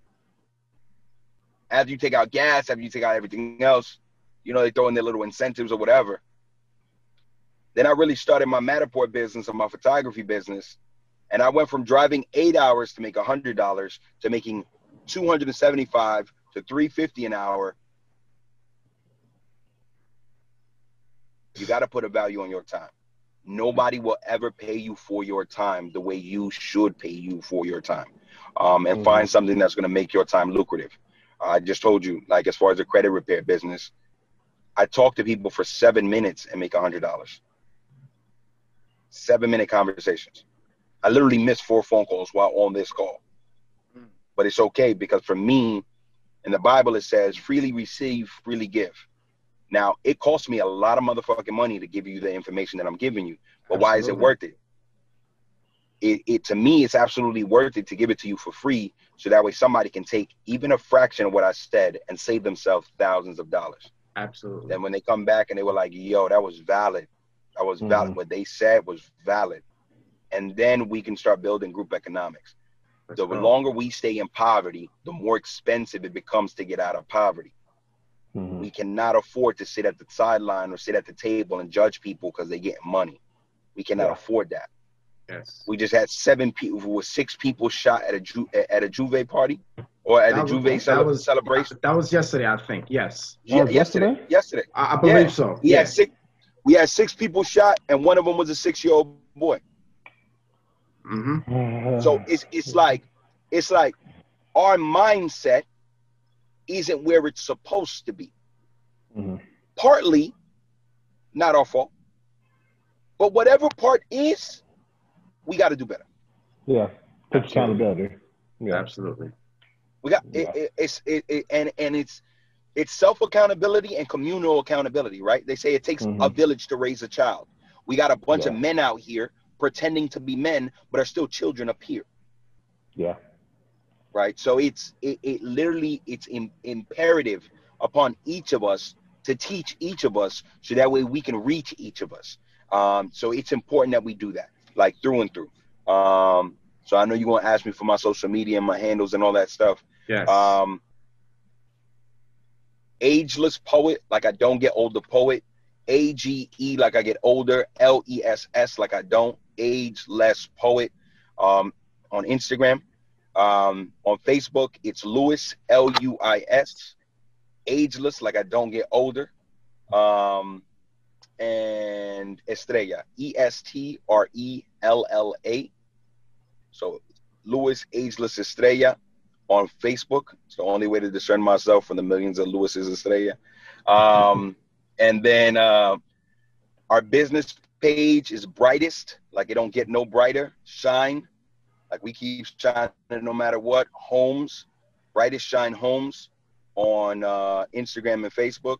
Speaker 3: After you take out gas, after you take out everything else, you know, they throw in their little incentives or whatever. Then I really started my Matterport business and my photography business. And I went from driving eight hours to make a hundred dollars to making 275 to 350 an hour. You got to put a value on your time. Nobody will ever pay you for your time the way you should pay you for your time. Um, and
Speaker 2: Mhm.
Speaker 3: find something that's going to make your time lucrative. I just told you, like as far as the credit repair business, I talk to people for seven minutes and make a hundred dollars. Seven minute conversations. I literally missed four phone calls while on this call.
Speaker 1: Mm.
Speaker 3: But it's okay because for me, in the Bible it says, freely receive, freely give. Now it costs me a lot of motherfucking money to give you the information that I'm giving you. But why is it worth it? It, it to me, it's absolutely worth it to give it to you for free, so that way somebody can take even a fraction of what I said and save themselves thousands of dollars.
Speaker 1: Absolutely.
Speaker 3: Then when they come back and they were like, "Yo, that was valid. That was valid.
Speaker 2: Mhm.
Speaker 3: What they said was valid," and then we can start building group economics.
Speaker 1: Let's
Speaker 3: The
Speaker 1: go.
Speaker 3: longer we stay in poverty, the more expensive it becomes to get out of poverty.
Speaker 2: Mhm.
Speaker 3: We cannot afford to sit at the sideline or sit at the table and judge people because they get money. We cannot
Speaker 2: Yeah.
Speaker 3: afford that.
Speaker 1: Yes.
Speaker 3: We just had seven people, was six people shot at a Ju- at a Juve party or at
Speaker 1: That
Speaker 3: a
Speaker 1: was-
Speaker 3: Juve
Speaker 1: that
Speaker 3: cele-
Speaker 1: was-
Speaker 3: celebration.
Speaker 1: That was yesterday, I think. Yes.
Speaker 3: Yeah, yesterday.
Speaker 2: yesterday?
Speaker 3: Yesterday.
Speaker 1: I, I believe
Speaker 3: Yeah.
Speaker 1: so. Yeah.
Speaker 3: had six. We had six people shot, and one of them was a six-year-old boy.
Speaker 1: hmm
Speaker 3: So it's it's like it's like our mindset isn't where it's supposed to be.
Speaker 2: Mhm.
Speaker 3: Partly not our fault, but whatever part is, we got to do better.
Speaker 2: yeah, take
Speaker 1: Absolutely.
Speaker 2: accountability. Yeah,
Speaker 1: Absolutely.
Speaker 3: We got
Speaker 2: Yeah.
Speaker 3: it, it, it's it, it and and it's it's self accountability and communal accountability, right? They say it takes a
Speaker 2: Mhm.
Speaker 3: village to raise a child. We got a bunch of men out here pretending to be men, but are still children up here.
Speaker 2: yeah,
Speaker 3: right so it's it, it literally it's Im- imperative upon each of us to teach each of us so that way we can reach each of us um so it's important that we do that like through and through um so i know you're going to ask me for my social media and my handles and all that stuff
Speaker 1: Yes.
Speaker 3: um ageless poet like i don't get older poet a-g-e like i get older l-e-s-s like i don't ageless poet um on instagram um on facebook it's Luis l-u-i-s ageless like i don't get older um and estrella E S T R E L L A. so Luis ageless estrella on Facebook. It's the only way to discern myself from the millions of Luis's Estrella. Um, <laughs> and then uh, our business page is brightest, like it don't get no brighter. Shine, like we keep shining no matter what. Homes, brightest shine homes on uh, Instagram and Facebook.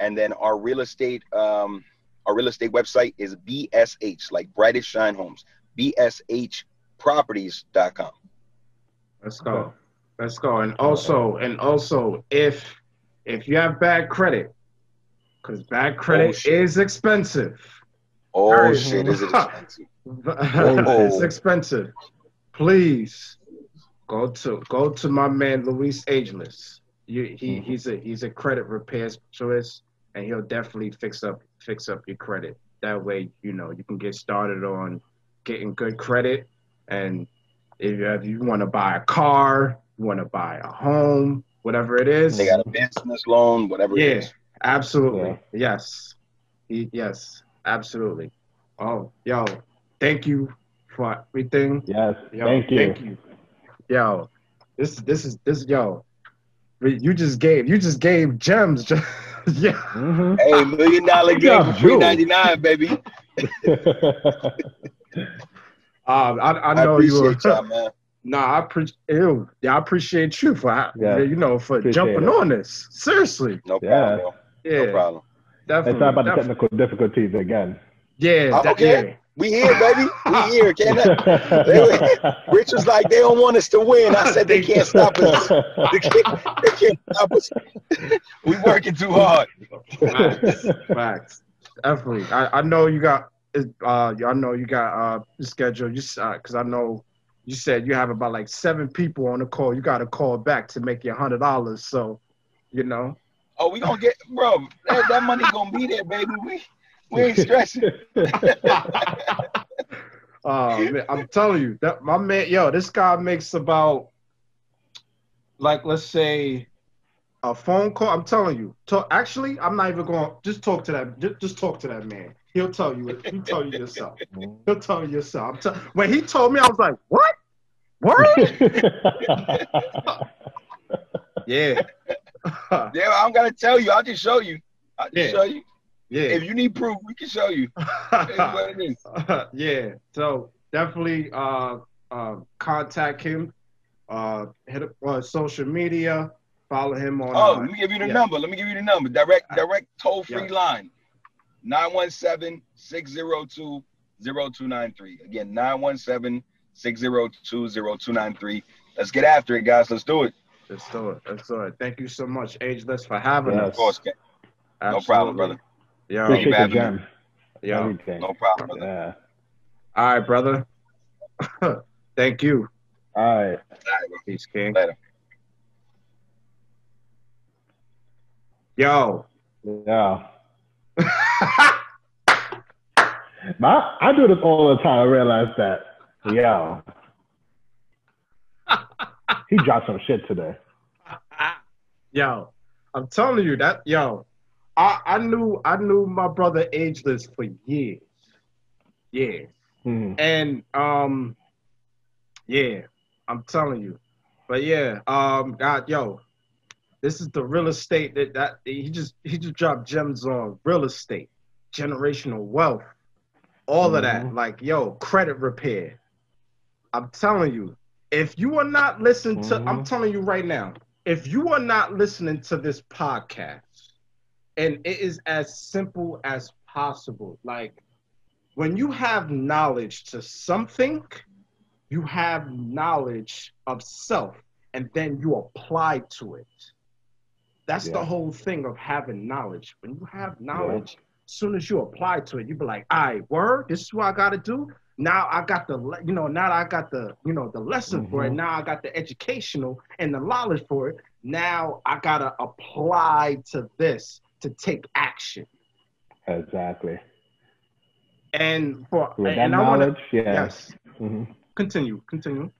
Speaker 3: And then our real estate, um, our real estate website is BSH, like brightest shine homes, BSHproperties.com.
Speaker 1: Let's go. Let's go. And also, and also, if if you have bad credit, because bad credit
Speaker 3: shit.
Speaker 1: is expensive.
Speaker 3: Oh
Speaker 1: Very-
Speaker 3: shit, is it expensive? <laughs>
Speaker 1: it's expensive. Please go to go to my man Luis Ageless. You, he
Speaker 2: Mhm.
Speaker 1: he's a he's a credit repair specialist, and he'll definitely fix up fix up your credit. That way, you know you can get started on getting good credit. And if you, if you want to buy a car, you want to buy a home, whatever it is,
Speaker 3: They got a business loan, whatever
Speaker 1: Yeah.
Speaker 3: it is.
Speaker 1: Absolutely.
Speaker 2: Yeah.
Speaker 1: Yes. Yes. Absolutely. Oh, yo, thank you for everything.
Speaker 2: yes.
Speaker 1: Yo,
Speaker 2: Thank you.
Speaker 1: Thank you. Yo, this this is this yo. You just gave you just gave gems. <laughs> yeah.
Speaker 2: Mhm. <laughs>
Speaker 3: Hey, million dollar game for three ninety nine, baby. <laughs>
Speaker 1: Um, I, I
Speaker 3: I
Speaker 1: know you. Were,
Speaker 3: appreciate
Speaker 1: nah, I appreciate you. Yeah, I appreciate you for
Speaker 2: Yeah.
Speaker 1: you know for
Speaker 2: Appreciate
Speaker 1: jumping
Speaker 2: it.
Speaker 1: on this. Seriously.
Speaker 3: No problem, bro.
Speaker 1: Yeah.
Speaker 3: No problem.
Speaker 1: Definitely.
Speaker 2: Let's talk about the technical difficulties again.
Speaker 1: Yeah. That-
Speaker 3: okay. We here, baby. We <laughs> here. Can't Rich was like, they don't want us to win. I said they can't stop us. They can't, they can't stop us. <laughs> we working too hard.
Speaker 1: Facts. Facts. Definitely. I, I know you got uh I know you got uh schedule you uh, cuz I know you said you have about like 7 people on the call. You got to call back to make your $100. So, you know.
Speaker 3: Oh, we gonna get, bro. That, that money gonna be there, baby. We we ain't stressing.
Speaker 1: Uh <laughs> man, I'm telling you that my man yo, this guy makes about like let's say a phone call. I'm telling you. Talk, actually, I'm not even going. Just talk to that. Just, just talk to that man. He'll tell you. He'll tell you yourself. <laughs> He'll tell you yourself. I'm when he told me, I was like, "What? What? <laughs> <laughs> yeah,
Speaker 3: Yeah, I'm gonna tell you. I'll just show you. I'll just
Speaker 1: Yeah.
Speaker 3: show you.
Speaker 1: yeah,
Speaker 3: If you need proof, we can show you. It's what it is.
Speaker 1: yeah." So definitely uh, uh, contact him. Uh, hit up uh, social media. Follow him on.
Speaker 3: Oh,
Speaker 1: uh,
Speaker 3: let me give you the
Speaker 1: yeah.
Speaker 3: number. Let me give you the number. Direct direct toll free
Speaker 1: Yeah.
Speaker 3: line. 917-602-0293. Again, 917-602-0293. Let's get after it, guys. Let's do it.
Speaker 1: Let's do it. Let's do it. Thank you so much, Ageless, for having
Speaker 2: Yes.
Speaker 3: Of
Speaker 1: us.
Speaker 3: course, Ken. No problem, brother.
Speaker 1: Yo,
Speaker 2: Appreciate the
Speaker 3: having me.
Speaker 1: yo.
Speaker 3: No problem, brother.
Speaker 2: Yeah.
Speaker 1: All right, brother. <laughs> Thank you.
Speaker 2: All right.
Speaker 3: All right.
Speaker 1: Peace, King.
Speaker 3: Later.
Speaker 1: Yo.
Speaker 2: Yeah. My, I do this all the time. I realize that. Yo. he dropped some shit today. <laughs>
Speaker 1: yo, I'm telling you that yo, I, I knew I knew my brother ageless for years. Years.
Speaker 2: Mhm.
Speaker 1: And um yeah, I'm telling you. But yeah, um God, yo, this is the real estate that, that he just he just dropped gems on real estate, generational wealth, all of that.
Speaker 2: Mhm.
Speaker 1: Like, yo, credit repair. I'm telling you, if you are not listening to, I'm
Speaker 2: Mhm.
Speaker 1: telling you right now, if you are not listening to this podcast, and it is as simple as possible, like when you have knowledge to something, you have knowledge of self, and then you apply to it. That's the whole thing of having knowledge. When you have knowledge, as soon as you apply to it, you be like, "All right, word. This is what I got to do." Now I got the, you know, now I got the, you know, the lesson for it.
Speaker 2: Mhm.
Speaker 1: Now I got the educational and the knowledge for it. Now I gotta apply to this to take action.
Speaker 2: Exactly.
Speaker 1: And for
Speaker 2: With that
Speaker 1: and I wanna,
Speaker 2: knowledge, yeah.
Speaker 1: yes,
Speaker 2: hmm
Speaker 1: continue, continue.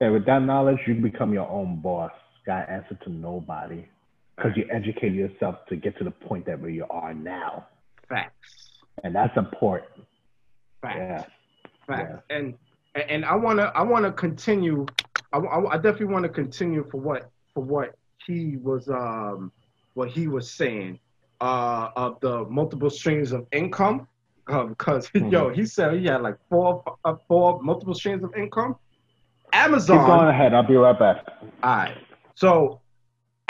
Speaker 2: And with that knowledge, you become your own boss. Got answer to nobody because you educated yourself to get to the point that where you are now,
Speaker 1: Facts,
Speaker 2: and that's important.
Speaker 1: facts.
Speaker 2: Yeah.
Speaker 1: Facts. And and- and I wanna I wanna continue. I, I, I definitely want to continue for what for what he was um what he was saying uh of the multiple streams of income uh, because <laughs> yo he said he had like four uh, four multiple streams of income. Amazon.
Speaker 2: Keep going ahead. I'll be right back.
Speaker 1: All right. So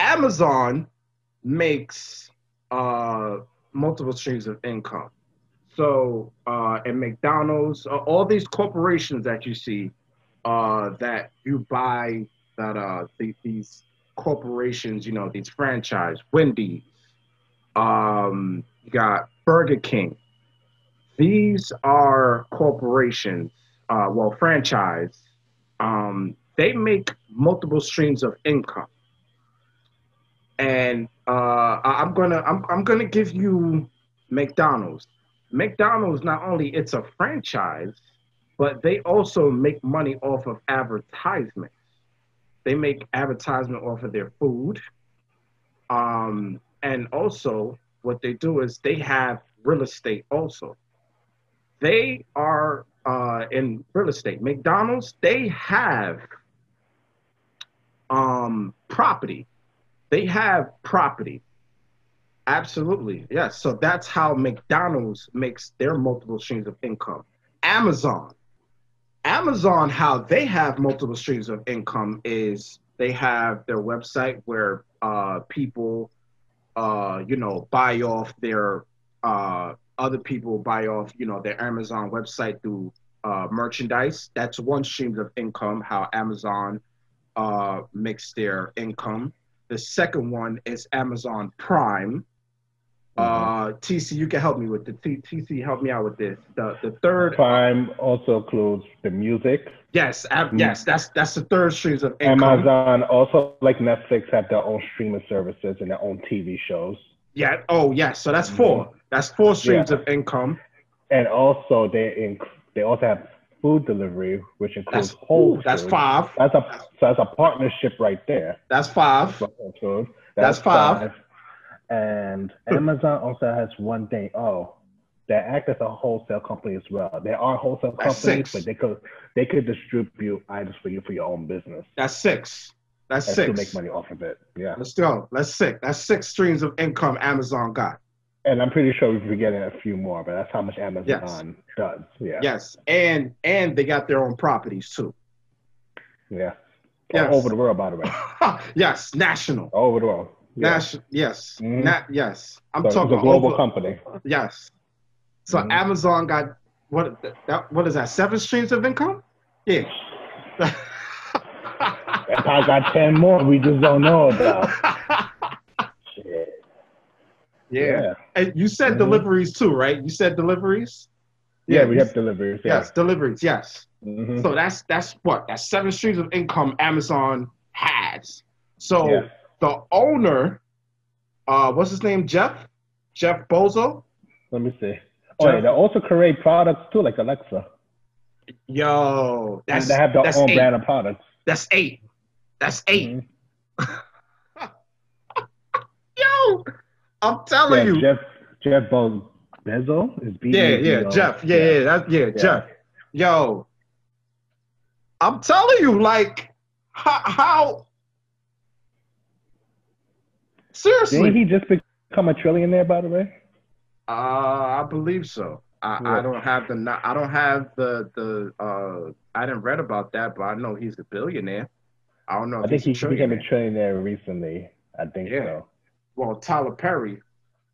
Speaker 1: Amazon makes uh, multiple streams of income. So uh, and McDonald's, uh, all these corporations that you see uh, that you buy that uh, the, these corporations, you know, these franchise, Wendy's, um, you got Burger King. These are corporations, uh, well, franchise. Um, they make multiple streams of income, and uh, I'm gonna I'm, I'm gonna give you McDonald's. McDonald's not only it's a franchise, but they also make money off of advertisements. They make advertisement off of their food, um, and also what they do is they have real estate also. They are uh, in real estate. McDonald's they have um, property. They have property. Absolutely. Yes. So that's how McDonald's makes their multiple streams of income. Amazon. Amazon, how they have multiple streams of income is they have their website where uh, people, uh, you know, buy off their uh, other people buy off, you know, their Amazon website through uh, merchandise. That's one stream of income. How Amazon uh, makes their income. The second one is Amazon Prime. Mm-hmm. Uh, TC, you can help me with the TC. Help me out with this. The the third,
Speaker 2: Prime also includes the music.
Speaker 1: yes, ab- mm. yes, that's that's the third streams of income.
Speaker 2: Amazon also, like Netflix, have their own streaming services and their own TV shows.
Speaker 1: Yeah. Oh, yes. So that's four. Mm-hmm. That's four streams
Speaker 2: Yeah.
Speaker 1: of income.
Speaker 2: And also, they inc- they also have food delivery, which includes
Speaker 1: That's
Speaker 2: Whole
Speaker 1: ooh, that's five.
Speaker 2: That's a so that's a partnership right there.
Speaker 1: That's five.
Speaker 2: Whole Foods.
Speaker 1: That's five.
Speaker 2: And Amazon also has one thing. Oh, they act as a wholesale company as well. There are wholesale
Speaker 1: That's
Speaker 2: companies,
Speaker 1: six.
Speaker 2: but they could they could distribute items for you for your own business
Speaker 1: That's six. That's
Speaker 2: and
Speaker 1: six.
Speaker 2: make money off of it. Yeah.
Speaker 1: Let's go. That's six. That's six streams of income Amazon got.
Speaker 2: And I'm pretty sure we're getting a few more, but that's how much Amazon does. Yeah.
Speaker 1: Yes. And and they got their own properties too.
Speaker 2: Yeah.
Speaker 1: Yes.
Speaker 2: All over the world, by the way. <laughs>
Speaker 1: yes. National.
Speaker 2: All over the world. Yeah.
Speaker 1: National. Yes.
Speaker 2: Mhm.
Speaker 1: Not yes. I'm
Speaker 2: So
Speaker 1: talking
Speaker 2: a global
Speaker 1: over-
Speaker 2: company.
Speaker 1: Yes. So
Speaker 2: Mhm.
Speaker 1: Amazon got what? That what is that? Seven streams of income? Yeah.
Speaker 2: I got ten more, we just don't know about. <laughs>
Speaker 1: Yeah. And you said
Speaker 2: Mhm.
Speaker 1: deliveries too, right? You said deliveries.
Speaker 2: Yeah, we have deliveries. Yeah.
Speaker 1: Yes, deliveries. Yes.
Speaker 2: Mhm.
Speaker 1: So that's that's what that's seven streams of income Amazon has. So
Speaker 2: Yeah.
Speaker 1: the owner uh, what's his name? Jeff, Jeff Bozo.
Speaker 2: Let me see. Oh, yeah, they also create products too, like Alexa.
Speaker 1: Yo,
Speaker 2: And
Speaker 1: that's
Speaker 2: they have their own
Speaker 1: eight.
Speaker 2: brand of products.
Speaker 1: That's eight. That's 8
Speaker 2: Mhm. <laughs>
Speaker 1: Yo, I'm telling you.
Speaker 2: Jeff Jeff Bo- Bezos is B.
Speaker 1: Yeah, yeah, Jeff. Yeah, yeah, that's yeah, Jeff. Yo, I'm telling you, like, how? how seriously?
Speaker 2: Didn't he just become a trillionaire, by the way?
Speaker 1: Uh, I believe so. I, I don't have the I don't have the the uh I didn't read about that, but I know he's a billionaire. I don't know if
Speaker 2: I think he became a
Speaker 1: trillionaire.
Speaker 2: trillionaire recently. I think
Speaker 1: Yeah.
Speaker 2: so.
Speaker 1: Well, Tyler Perry,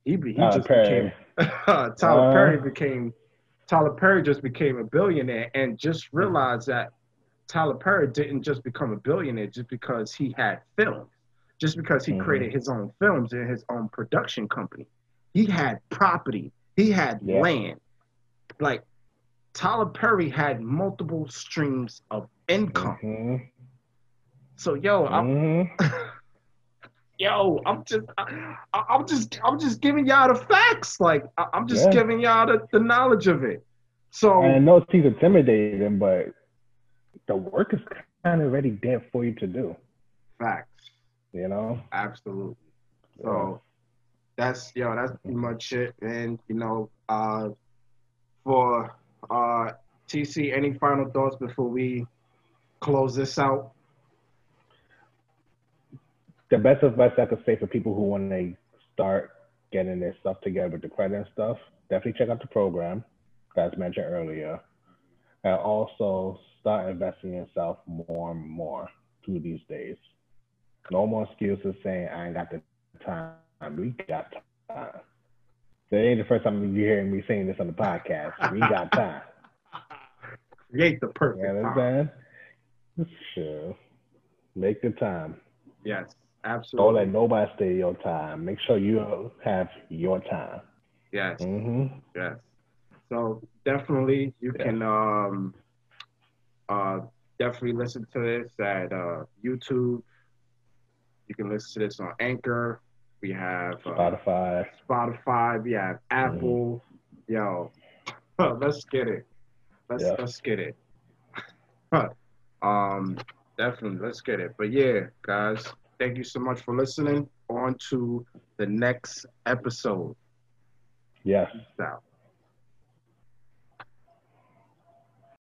Speaker 1: he be, he
Speaker 2: Tyler
Speaker 1: just
Speaker 2: Perry.
Speaker 1: became <laughs> Tyler
Speaker 2: Uh.
Speaker 1: Perry became Tyler Perry just became a billionaire, and just realized that Tyler Perry didn't just become a billionaire just because he had films, just because he
Speaker 2: Mhm.
Speaker 1: created his own films and his own production company. He had property, he had
Speaker 2: Yeah.
Speaker 1: land. Like Tyler Perry had multiple streams of income.
Speaker 2: Mhm.
Speaker 1: So yo, I'm
Speaker 2: Mhm. <laughs>
Speaker 1: yo, I'm just, I, I'm just, I'm just giving y'all the facts. Like, I, I'm just
Speaker 2: Yeah.
Speaker 1: giving y'all the, the knowledge of it. So,
Speaker 2: And I know he's intimidating, but the work is kind of already there for you to do.
Speaker 1: facts,
Speaker 2: You know.
Speaker 1: absolutely. So, that's yo, that's pretty much it. And you know, uh, for uh, TC, any final thoughts before we close this out?
Speaker 2: The best advice I could say for people who want to start getting their stuff together with the credit and stuff, definitely check out the program, as mentioned earlier. And also start investing in yourself more and more through these days. No more excuses saying, I ain't got the time. We got time. That ain't the first time you're hearing me saying this on the podcast. We got <laughs> time.
Speaker 1: Create the
Speaker 2: You
Speaker 1: perfect time.
Speaker 2: Sure. Make the time.
Speaker 1: Yes,
Speaker 2: Don't let nobody steal your time. Make sure you have your time.
Speaker 1: Yes.
Speaker 2: hmm
Speaker 1: Yes. So definitely you
Speaker 2: Yeah.
Speaker 1: can um uh definitely listen to this at uh YouTube. You can listen to this on Anchor. We have uh,
Speaker 2: Spotify.
Speaker 1: Spotify. We have Apple. Yo, <laughs> let's get it. Let's
Speaker 2: Yeah.
Speaker 1: let's get it. <laughs> um, definitely, let's get it. But yeah, guys, thank you so much for listening. On to the next episode.
Speaker 2: Yes.
Speaker 1: Peace out.